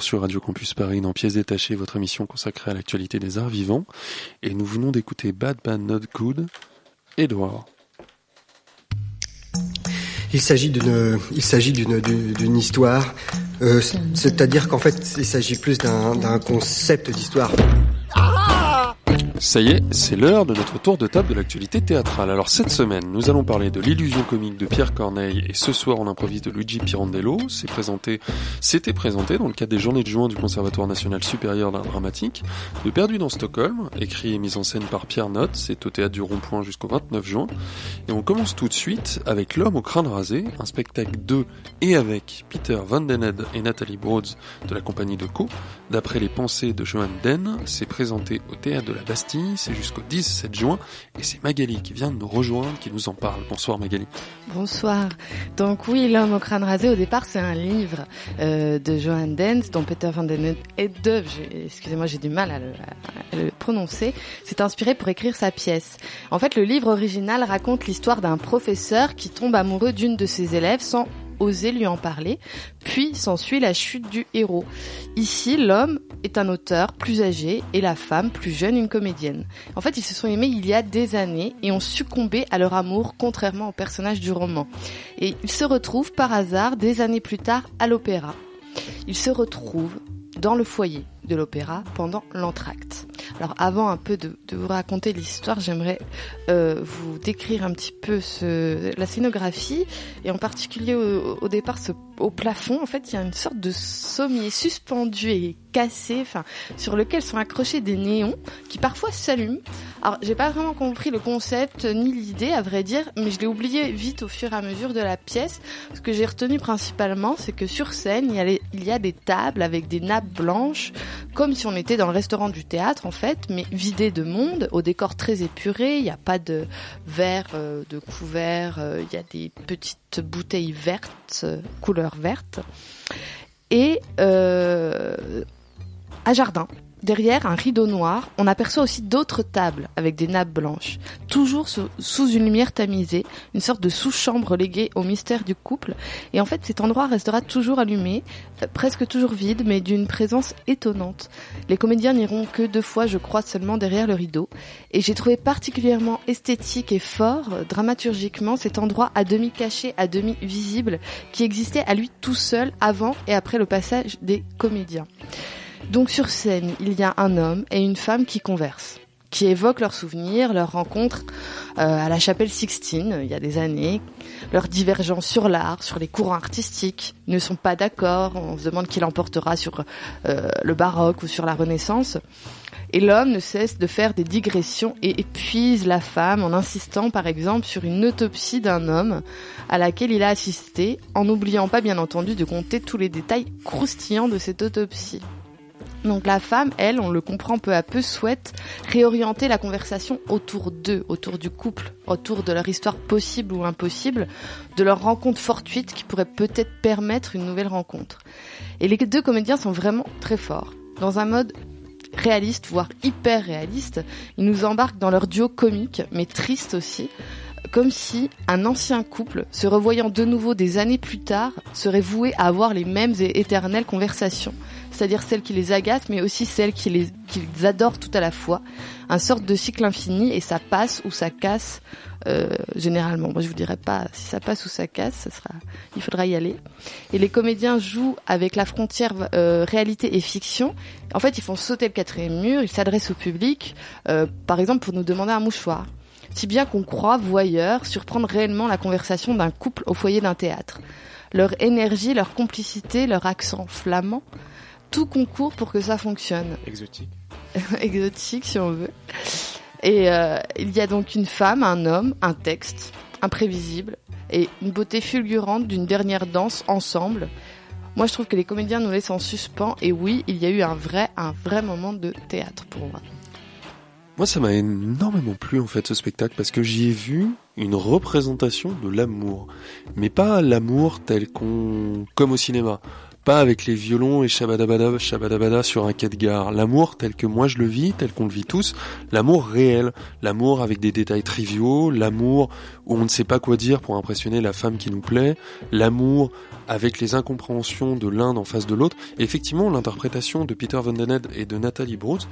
Sur Radio Campus Paris dans Pièces détachées, votre émission consacrée à l'actualité des arts vivants. Et nous venons d'écouter Bad Bad Not Good, Edouard. Il s'agit d'une, histoire, euh, c'est-à-dire qu'en fait, il s'agit plus d'un concept d'histoire. Ça y est, c'est l'heure de notre tour de table de l'actualité théâtrale. Alors cette semaine, nous allons parler de l'illusion comique de Pierre Corneille et ce soir on improvise de Luigi Pirandello. C'est présenté, c'était présenté dans le cadre des journées de juin du Conservatoire national supérieur d'art dramatique, de Perdu dans Stockholm, écrit et mis en scène par Pierre Notte. C'est au théâtre du Rond-Point jusqu'au 29 juin. Et on commence tout de suite avec L'homme au crâne rasé, un spectacle de et avec Peter Van Den et Nathalie Broads de la compagnie de Co. D'après les pensées de Johan Den, c'est présenté au théâtre de la Bastille c'est jusqu'au 17 juin et c'est Magali qui vient de nous rejoindre, qui nous en parle. Bonsoir Magali. Bonsoir. Donc oui, L'homme au crâne rasé, au départ c'est un livre euh, de Johan Dens, dont Peter van den Ede, excusez-moi j'ai du mal à le, à le prononcer, s'est inspiré pour écrire sa pièce. En fait le livre original raconte l'histoire d'un professeur qui tombe amoureux d'une de ses élèves sans oser lui en parler, puis s'ensuit la chute du héros. Ici, l'homme est un auteur plus âgé et la femme plus jeune, une comédienne. En fait, ils se sont aimés il y a des années et ont succombé à leur amour, contrairement au personnage du roman. Et ils se retrouvent par hasard des années plus tard à l'opéra. Ils se retrouvent dans le foyer de l'opéra pendant l'entracte. Alors avant un peu de, vous raconter l'histoire, j'aimerais euh, vous décrire un petit peu la scénographie et en particulier au, au départ ce, au plafond. En fait, il y a une sorte de sommier suspendu et cassé, enfin sur lequel sont accrochés des néons qui parfois s'allument. Alors j'ai pas vraiment compris le concept ni l'idée à vrai dire, mais je l'ai oublié vite au fur et à mesure de la pièce. Ce que j'ai retenu principalement, c'est que sur scène il y, a des tables avec des nappes blanches comme si on était dans le restaurant du théâtre en fait, mais vidé de monde, au décor très épuré. Il n'y a pas de verre, euh, de couvert. Euh, il y a des petites bouteilles vertes, euh, couleur verte, et à jardin. Derrière un rideau noir, on aperçoit aussi d'autres tables avec des nappes blanches, toujours sous une lumière tamisée, une sorte de sous-chambre léguée au mystère du couple. Et en fait, cet endroit restera toujours allumé, presque toujours vide, mais d'une présence étonnante. Les comédiens n'iront que deux fois, je crois, seulement derrière le rideau. Et j'ai trouvé particulièrement esthétique et fort, dramaturgiquement, cet endroit à demi caché, à demi visible, qui existait à lui tout seul avant et après le passage des comédiens. Donc sur scène, il y a un homme et une femme qui conversent, qui évoquent leurs souvenirs, leurs rencontres euh, à la chapelle Sixtine il y a des années, leurs divergences sur l'art, sur les courants artistiques, ils ne sont pas d'accord, on se demande qui l'emportera sur euh, le baroque ou sur la Renaissance. Et l'homme ne cesse de faire des digressions et épuise la femme en insistant par exemple sur une autopsie d'un homme à laquelle il a assisté, en n'oubliant pas bien entendu de compter tous les détails croustillants de cette autopsie. Donc la femme, elle, on le comprend peu à peu, souhaite réorienter la conversation autour d'eux, autour du couple, autour de leur histoire possible ou impossible, de leur rencontre fortuite qui pourrait peut-être permettre une nouvelle rencontre. Et les deux comédiens sont vraiment très forts. Dans un mode réaliste, voire hyper réaliste, ils nous embarquent dans leur duo comique, mais triste aussi, comme si un ancien couple, se revoyant de nouveau des années plus tard, serait voué à avoir les mêmes et éternelles conversations c'est-à-dire celles qui les agacent, mais aussi celles qui les, adorent tout à la fois. Un sorte de cycle infini, et ça passe ou ça casse, euh, généralement. Moi, je vous dirais pas si ça passe ou ça casse, ça sera, il faudra y aller. Et les comédiens jouent avec la frontière euh, réalité et fiction. En fait, ils font sauter le quatrième mur, ils s'adressent au public, euh, par exemple pour nous demander un mouchoir si bien qu'on croit, voyeur, surprendre réellement la conversation d'un couple au foyer d'un théâtre. Leur énergie, leur complicité, leur accent flamand tout concourt pour que ça fonctionne. Exotique. Exotique si on veut. Et euh, il y a donc une femme, un homme, un texte, imprévisible, et une beauté fulgurante d'une dernière danse ensemble. Moi, je trouve que les comédiens nous laissent en suspens, et oui, il y a eu un vrai, un vrai moment de théâtre pour moi. Moi, ça m'a énormément plu en fait ce spectacle parce que j'y ai vu une représentation de l'amour, mais pas l'amour tel qu'on, comme au cinéma, pas avec les violons et shabadabada, shabadabada sur un quai de gare. L'amour tel que moi je le vis, tel qu'on le vit tous, l'amour réel, l'amour avec des détails triviaux, l'amour où on ne sait pas quoi dire pour impressionner la femme qui nous plaît, l'amour avec les incompréhensions de l'un en face de l'autre. Effectivement, l'interprétation de Peter Van Den et de Nathalie Bruce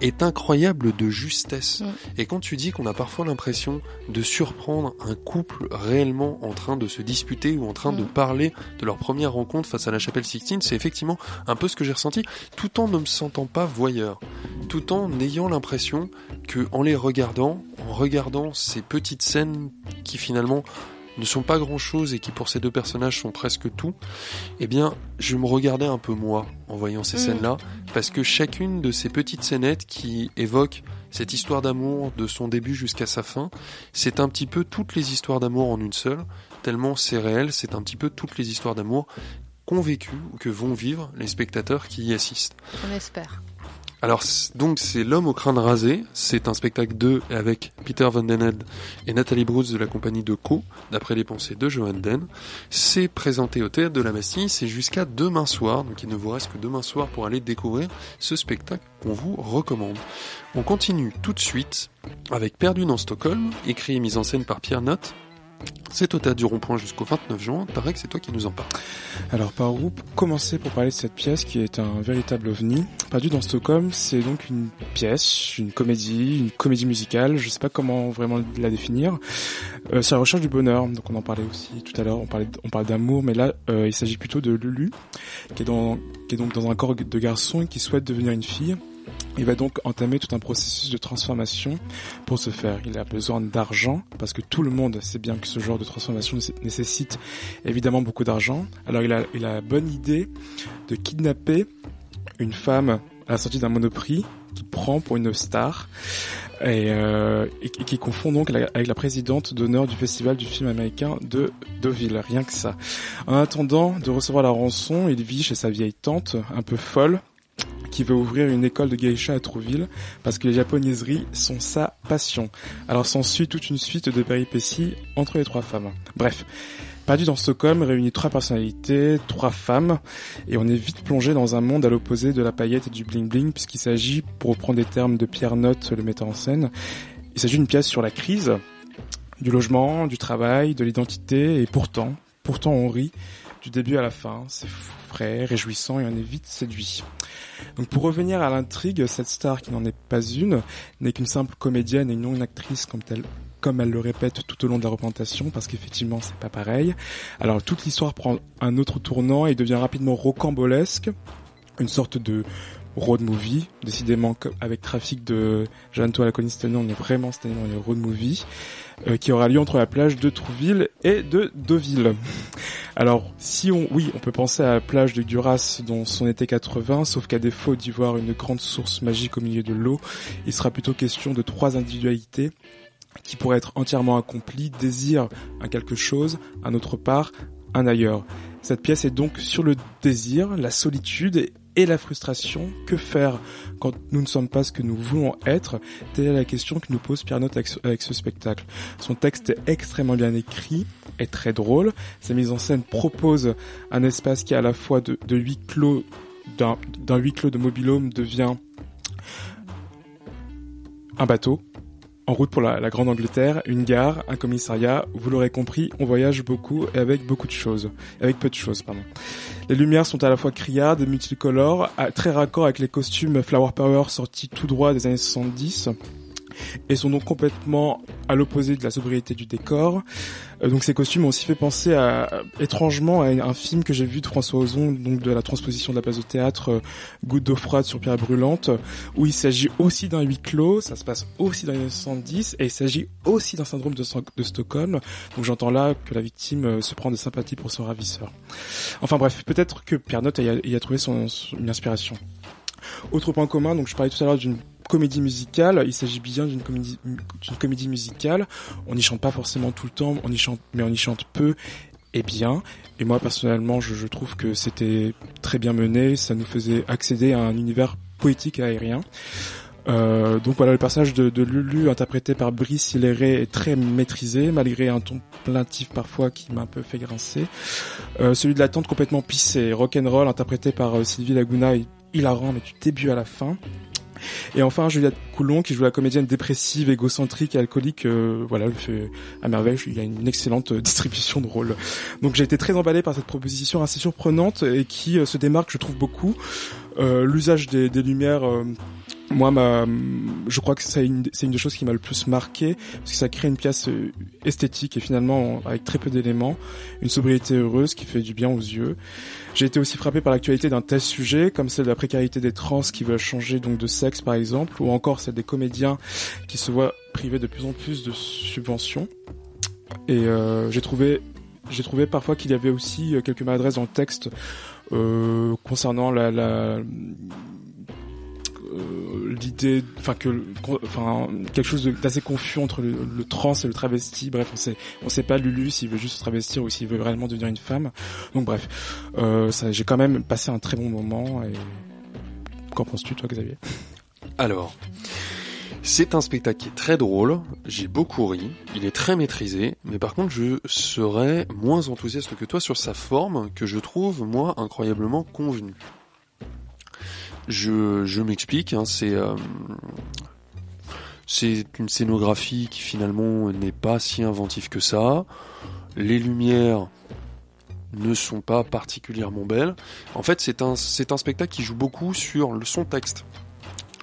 est incroyable de justesse. Et quand tu dis qu'on a parfois l'impression de surprendre un couple réellement en train de se disputer ou en train de parler de leur première rencontre face à la chapelle Sixtine, c'est effectivement un peu ce que j'ai ressenti, tout en ne me sentant pas voyeur, tout en ayant l'impression que en les regardant, en regardant ces petites scènes qui finalement ne sont pas grand chose et qui pour ces deux personnages sont presque tout, eh bien, je me regardais un peu moi en voyant ces scènes-là, parce que chacune de ces petites scénettes qui évoquent cette histoire d'amour de son début jusqu'à sa fin, c'est un petit peu toutes les histoires d'amour en une seule, tellement c'est réel, c'est un petit peu toutes les histoires d'amour qu'ont vécu ou que vont vivre les spectateurs qui y assistent. On espère. Alors donc c'est L'homme au crâne rasé, c'est un spectacle 2 avec Peter Van Den et Nathalie Bruce de la compagnie de Co, d'après les pensées de Johan Den. C'est présenté au Théâtre de la Bastille, c'est jusqu'à demain soir, donc il ne vous reste que demain soir pour aller découvrir ce spectacle qu'on vous recommande. On continue tout de suite avec Perdu dans Stockholm, écrit et mis en scène par Pierre Notte, c'est au théâtre du Rond-Point jusqu'au 29 juin. Que c'est toi qui nous en parles. Alors par où commencer pour parler de cette pièce qui est un véritable ovni? Perdu dans Stockholm, c'est donc une pièce, une comédie, une comédie musicale. Je sais pas comment vraiment la définir. Euh, c'est la recherche du bonheur. Donc on en parlait aussi tout à l'heure. On parlait, d'amour, mais là euh, il s'agit plutôt de Lulu, qui est dans, qui est donc dans un corps de garçon et qui souhaite devenir une fille. Il va donc entamer tout un processus de transformation pour ce faire. Il a besoin d'argent parce que tout le monde sait bien que ce genre de transformation nécessite évidemment beaucoup d'argent. Alors il a, il a la bonne idée de kidnapper une femme à la sortie d'un monoprix qui prend pour une star et, euh, et, qui confond donc avec la présidente d'honneur du festival du film américain de Deauville, rien que ça. En attendant de recevoir la rançon, il vit chez sa vieille tante, un peu folle, qui veut ouvrir une école de geisha à Trouville parce que les japonaiseries sont sa passion. Alors s'ensuit toute une suite de péripéties entre les trois femmes. Bref. Perdu dans Stockholm réunit trois personnalités, trois femmes, et on est vite plongé dans un monde à l'opposé de la paillette et du bling bling, puisqu'il s'agit, pour reprendre des termes de Pierre Note, le metteur en scène, il s'agit d'une pièce sur la crise, du logement, du travail, de l'identité, et pourtant, pourtant on rit, du début à la fin, c'est frais, réjouissant et on est vite séduit. Donc pour revenir à l'intrigue, cette star qui n'en est pas une, n'est qu'une simple comédienne et non une actrice comme comme elle le répète tout au long de la représentation, parce qu'effectivement c'est pas pareil. Alors toute l'histoire prend un autre tournant et devient rapidement rocambolesque, une sorte de road movie, décidément avec trafic de Jeanne la cette on est vraiment cette année dans les road movie, euh, qui aura lieu entre la plage de Trouville et de Deauville. Alors, si on, oui, on peut penser à la plage de Duras dans son été 80, sauf qu'à défaut d'y voir une grande source magique au milieu de l'eau, il sera plutôt question de trois individualités qui pourraient être entièrement accomplies, désirent un quelque chose, un autre part, un ailleurs. Cette pièce est donc sur le désir, la solitude et la frustration. Que faire quand nous ne sommes pas ce que nous voulons être Telle est la question que nous pose Pierre Note avec ce spectacle. Son texte est extrêmement bien écrit, est très drôle. Sa mise en scène propose un espace qui à la fois de, de huis clos d'un huis clos de mobilhome devient un bateau en route pour la, Grande Angleterre, une gare, un commissariat. Vous l'aurez compris, on voyage beaucoup et avec beaucoup de choses, avec peu de choses, pardon. Les lumières sont à la fois criardes multicolores, très raccord avec les costumes Flower Power sortis tout droit des années 70 et sont donc complètement à l'opposé de la sobriété du décor. Euh, donc ces costumes ont aussi fait penser à, étrangement à un film que j'ai vu de François Ozon, donc de la transposition de la place de théâtre euh, Goutte d'eau froide sur pierre brûlante, où il s'agit aussi d'un huis clos, ça se passe aussi dans les années 70, et il s'agit aussi d'un syndrome de, Stockholm. Donc j'entends là que la victime euh, se prend de sympathie pour son ravisseur. Enfin bref, peut-être que Pierre Note y a, trouvé son, une inspiration. Autre point commun, donc je parlais tout à l'heure d'une comédie musicale. Il s'agit bien d'une comédie, comédie musicale. On n'y chante pas forcément tout le temps, on y chante, mais on y chante peu et bien. Et moi personnellement, je, trouve que c'était très bien mené. Ça nous faisait accéder à un univers poétique aérien. Euh, donc voilà, le personnage de, Lulu interprété par Brice Hilleret est très maîtrisé, malgré un ton plaintif parfois qui m'a un peu fait grincer. Euh, celui de la tante complètement pissée, rock'n'roll, interprété par euh, Sylvie Laguna, hilarant mais du début à la fin. Et enfin Juliette Coulon qui joue la comédienne dépressive, égocentrique et alcoolique. Euh, voilà, le fait à merveille. Il a une excellente distribution de rôles. Donc j'ai été très emballé par cette proposition assez surprenante et qui se démarque, je trouve beaucoup. L'usage des, des lumières moi, ma, je crois que c'est une, une des choses qui m'a le plus marqué, parce que ça crée une pièce euh, esthétique et finalement avec très peu d'éléments, une sobriété heureuse qui fait du bien aux yeux. J'ai été aussi frappé par l'actualité d'un tel sujet, comme celle de la précarité des trans qui veulent changer donc de sexe par exemple, ou encore celle des comédiens qui se voient privés de plus en plus de subventions. Et euh, j'ai trouvé, j'ai trouvé parfois qu'il y avait aussi euh, quelques maladresses dans le texte euh, concernant la, la l'idée, enfin que, enfin quelque chose d'assez confus entre le, trans et le travesti. Bref, on sait, on sait pas Lulu s'il veut juste se travestir ou s'il veut réellement devenir une femme. Donc bref, euh, j'ai quand même passé un très bon moment. Et qu'en penses-tu, toi, Xavier? Alors. C'est un spectacle qui est très drôle, j'ai beaucoup ri, il est très maîtrisé, mais par contre je serais moins enthousiaste que toi sur sa forme que je trouve moi incroyablement convenue. Je, m'explique, hein, c'est euh, c'est une scénographie qui finalement n'est pas si inventive que ça. Les lumières ne sont pas particulièrement belles. En fait, c'est un c'est un spectacle qui joue beaucoup sur le son texte,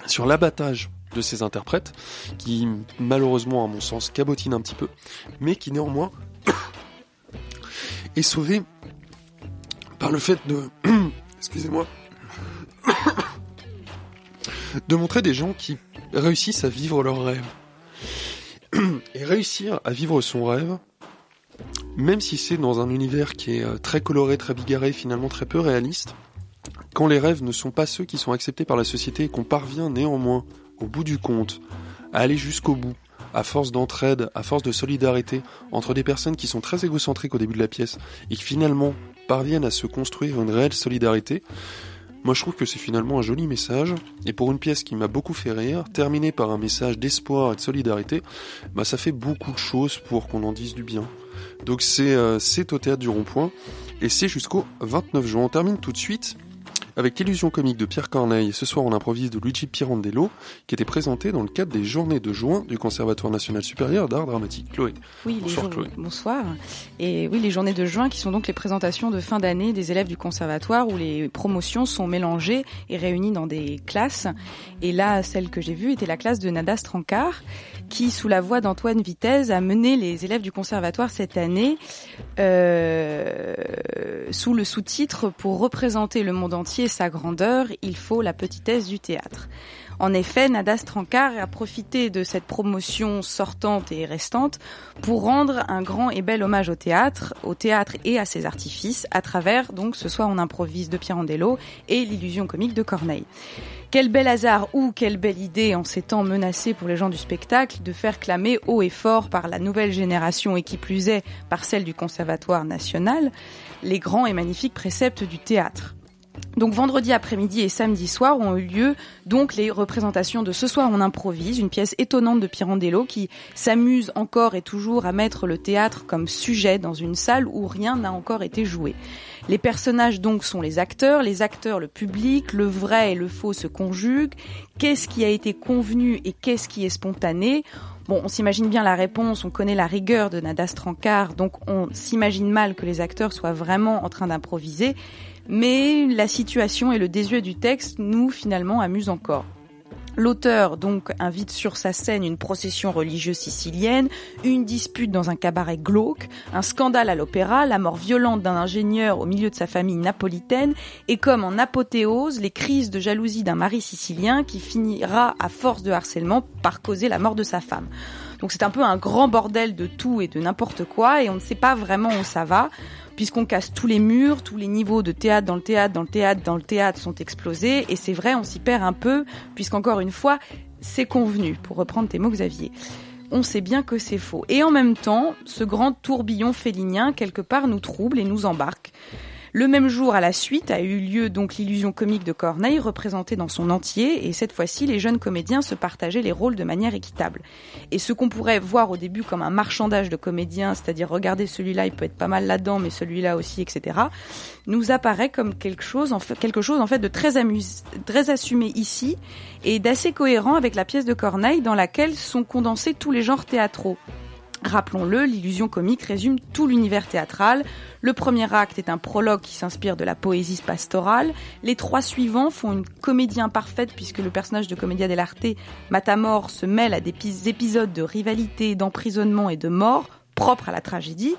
sur l'abattage de ses interprètes, qui malheureusement à mon sens cabotine un petit peu, mais qui néanmoins est sauvé par le fait de excusez-moi de montrer des gens qui réussissent à vivre leur rêve. Et réussir à vivre son rêve, même si c'est dans un univers qui est euh, très coloré, très bigarré, finalement très peu réaliste, quand les rêves ne sont pas ceux qui sont acceptés par la société et qu'on parvient néanmoins, au bout du compte, à aller jusqu'au bout, à force d'entraide, à force de solidarité entre des personnes qui sont très égocentriques au début de la pièce et qui finalement parviennent à se construire une réelle solidarité, moi je trouve que c'est finalement un joli message, et pour une pièce qui m'a beaucoup fait rire, terminée par un message d'espoir et de solidarité, bah ça fait beaucoup de choses pour qu'on en dise du bien. Donc c'est euh, au théâtre du rond-point, et c'est jusqu'au 29 juin. On termine tout de suite avec l'illusion comique de Pierre Corneille. Ce soir, on improvise de Luigi Pirandello, qui était présenté dans le cadre des journées de juin du Conservatoire national supérieur d'art dramatique. Chloé. Oui, bonsoir, Chloé. Bonsoir. Et oui, les journées de juin qui sont donc les présentations de fin d'année des élèves du conservatoire où les promotions sont mélangées et réunies dans des classes. Et là, celle que j'ai vue était la classe de Nada Strankar qui, sous la voix d'Antoine Vitesse, a mené les élèves du conservatoire cette année euh, sous le sous-titre Pour représenter le monde entier sa grandeur, il faut la petitesse du théâtre. En effet, Nada a profité de cette promotion sortante et restante pour rendre un grand et bel hommage au théâtre, au théâtre et à ses artifices, à travers donc ce soir on improvise de Pirandello et l'illusion comique de Corneille. Quel bel hasard ou quelle belle idée en ces temps menacés pour les gens du spectacle de faire clamer haut et fort par la nouvelle génération et qui plus est par celle du Conservatoire national les grands et magnifiques préceptes du théâtre. Donc vendredi après-midi et samedi soir ont eu lieu donc les représentations de Ce soir on improvise, une pièce étonnante de Pirandello qui s'amuse encore et toujours à mettre le théâtre comme sujet dans une salle où rien n'a encore été joué. Les personnages donc sont les acteurs, les acteurs le public, le vrai et le faux se conjuguent. Qu'est-ce qui a été convenu et qu'est-ce qui est spontané? Bon, on s'imagine bien la réponse, on connaît la rigueur de Nada Strankar, donc on s'imagine mal que les acteurs soient vraiment en train d'improviser, mais la situation et le désuet du texte nous finalement amusent encore. L'auteur donc invite sur sa scène une procession religieuse sicilienne, une dispute dans un cabaret glauque, un scandale à l'opéra, la mort violente d'un ingénieur au milieu de sa famille napolitaine, et comme en apothéose, les crises de jalousie d'un mari sicilien qui finira à force de harcèlement par causer la mort de sa femme. Donc c'est un peu un grand bordel de tout et de n'importe quoi, et on ne sait pas vraiment où ça va puisqu'on casse tous les murs, tous les niveaux de théâtre dans le théâtre, dans le théâtre, dans le théâtre sont explosés, et c'est vrai, on s'y perd un peu, puisqu'encore une fois, c'est convenu, pour reprendre tes mots Xavier. On sait bien que c'est faux. Et en même temps, ce grand tourbillon félinien, quelque part, nous trouble et nous embarque. Le même jour, à la suite, a eu lieu donc l'illusion comique de Corneille, représentée dans son entier, et cette fois-ci, les jeunes comédiens se partageaient les rôles de manière équitable. Et ce qu'on pourrait voir au début comme un marchandage de comédiens, c'est-à-dire regarder celui-là, il peut être pas mal là-dedans, mais celui-là aussi, etc., nous apparaît comme quelque chose, en fait, quelque chose en fait de très, très assumé ici et d'assez cohérent avec la pièce de Corneille dans laquelle sont condensés tous les genres théâtraux. Rappelons-le, l'illusion comique résume tout l'univers théâtral. Le premier acte est un prologue qui s'inspire de la poésie pastorale. Les trois suivants font une comédie imparfaite puisque le personnage de Commedia dell'arte, Matamor, se mêle à des épisodes de rivalité, d'emprisonnement et de mort propres à la tragédie.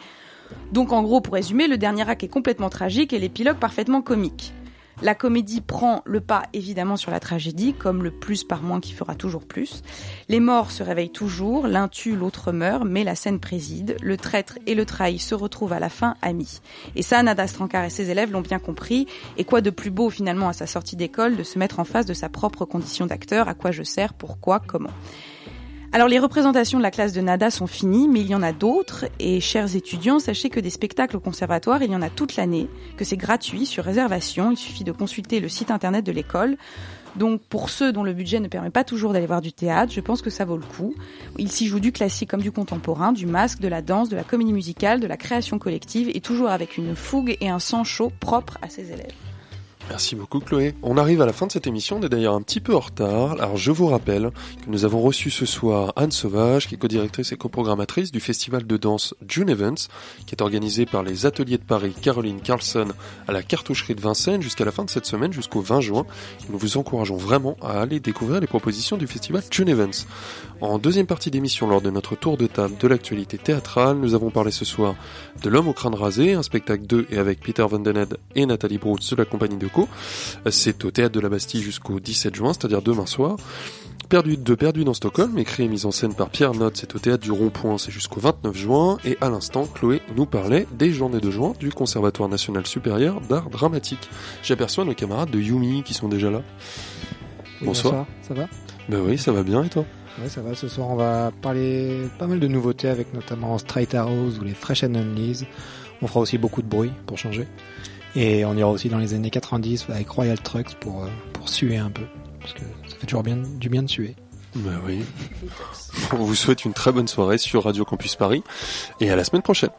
Donc en gros, pour résumer, le dernier acte est complètement tragique et l'épilogue parfaitement comique. La comédie prend le pas évidemment sur la tragédie, comme le plus par moins qui fera toujours plus. Les morts se réveillent toujours, l'un tue, l'autre meurt, mais la scène préside. Le traître et le trahi se retrouvent à la fin amis. Et ça, Nada Strankar et ses élèves l'ont bien compris. Et quoi de plus beau finalement à sa sortie d'école de se mettre en face de sa propre condition d'acteur, à quoi je sers, pourquoi, comment? Alors les représentations de la classe de Nada sont finies, mais il y en a d'autres. Et chers étudiants, sachez que des spectacles au conservatoire, il y en a toute l'année, que c'est gratuit, sur réservation. Il suffit de consulter le site internet de l'école. Donc pour ceux dont le budget ne permet pas toujours d'aller voir du théâtre, je pense que ça vaut le coup. Il s'y joue du classique comme du contemporain, du masque, de la danse, de la comédie musicale, de la création collective, et toujours avec une fougue et un sang chaud propre à ses élèves. Merci beaucoup Chloé. On arrive à la fin de cette émission, on est d'ailleurs un petit peu en retard. Alors je vous rappelle que nous avons reçu ce soir Anne Sauvage, qui est co-directrice et coprogrammatrice du festival de danse June Events, qui est organisé par les ateliers de Paris Caroline Carlson à la cartoucherie de Vincennes jusqu'à la fin de cette semaine, jusqu'au 20 juin. Nous vous encourageons vraiment à aller découvrir les propositions du festival June Events. En deuxième partie d'émission, lors de notre tour de table de l'actualité théâtrale, nous avons parlé ce soir de L'homme au crâne rasé, un spectacle 2 et avec Peter Van Den et Nathalie Brooks de la compagnie de c'est au théâtre de la Bastille jusqu'au 17 juin, c'est-à-dire demain soir. Perdu de Perdu dans Stockholm, écrit et mis en scène par Pierre Note, c'est au théâtre du Rond-Point, c'est jusqu'au 29 juin. Et à l'instant, Chloé nous parlait des journées de juin du Conservatoire national supérieur d'art dramatique. J'aperçois nos camarades de Yumi qui sont déjà là. bonsoir. Ça va? Ben oui, ça va bien et toi? Oui, ça va. Ce soir, on va parler pas mal de nouveautés avec notamment Straight Arrows ou les Fresh and. On fera aussi beaucoup de bruit pour changer. Et on ira aussi dans les années 90 avec Royal Trucks pour, euh, pour suer un peu. Parce que ça fait toujours bien, du bien de suer. Bah oui. On vous souhaite une très bonne soirée sur Radio Campus Paris et à la semaine prochaine.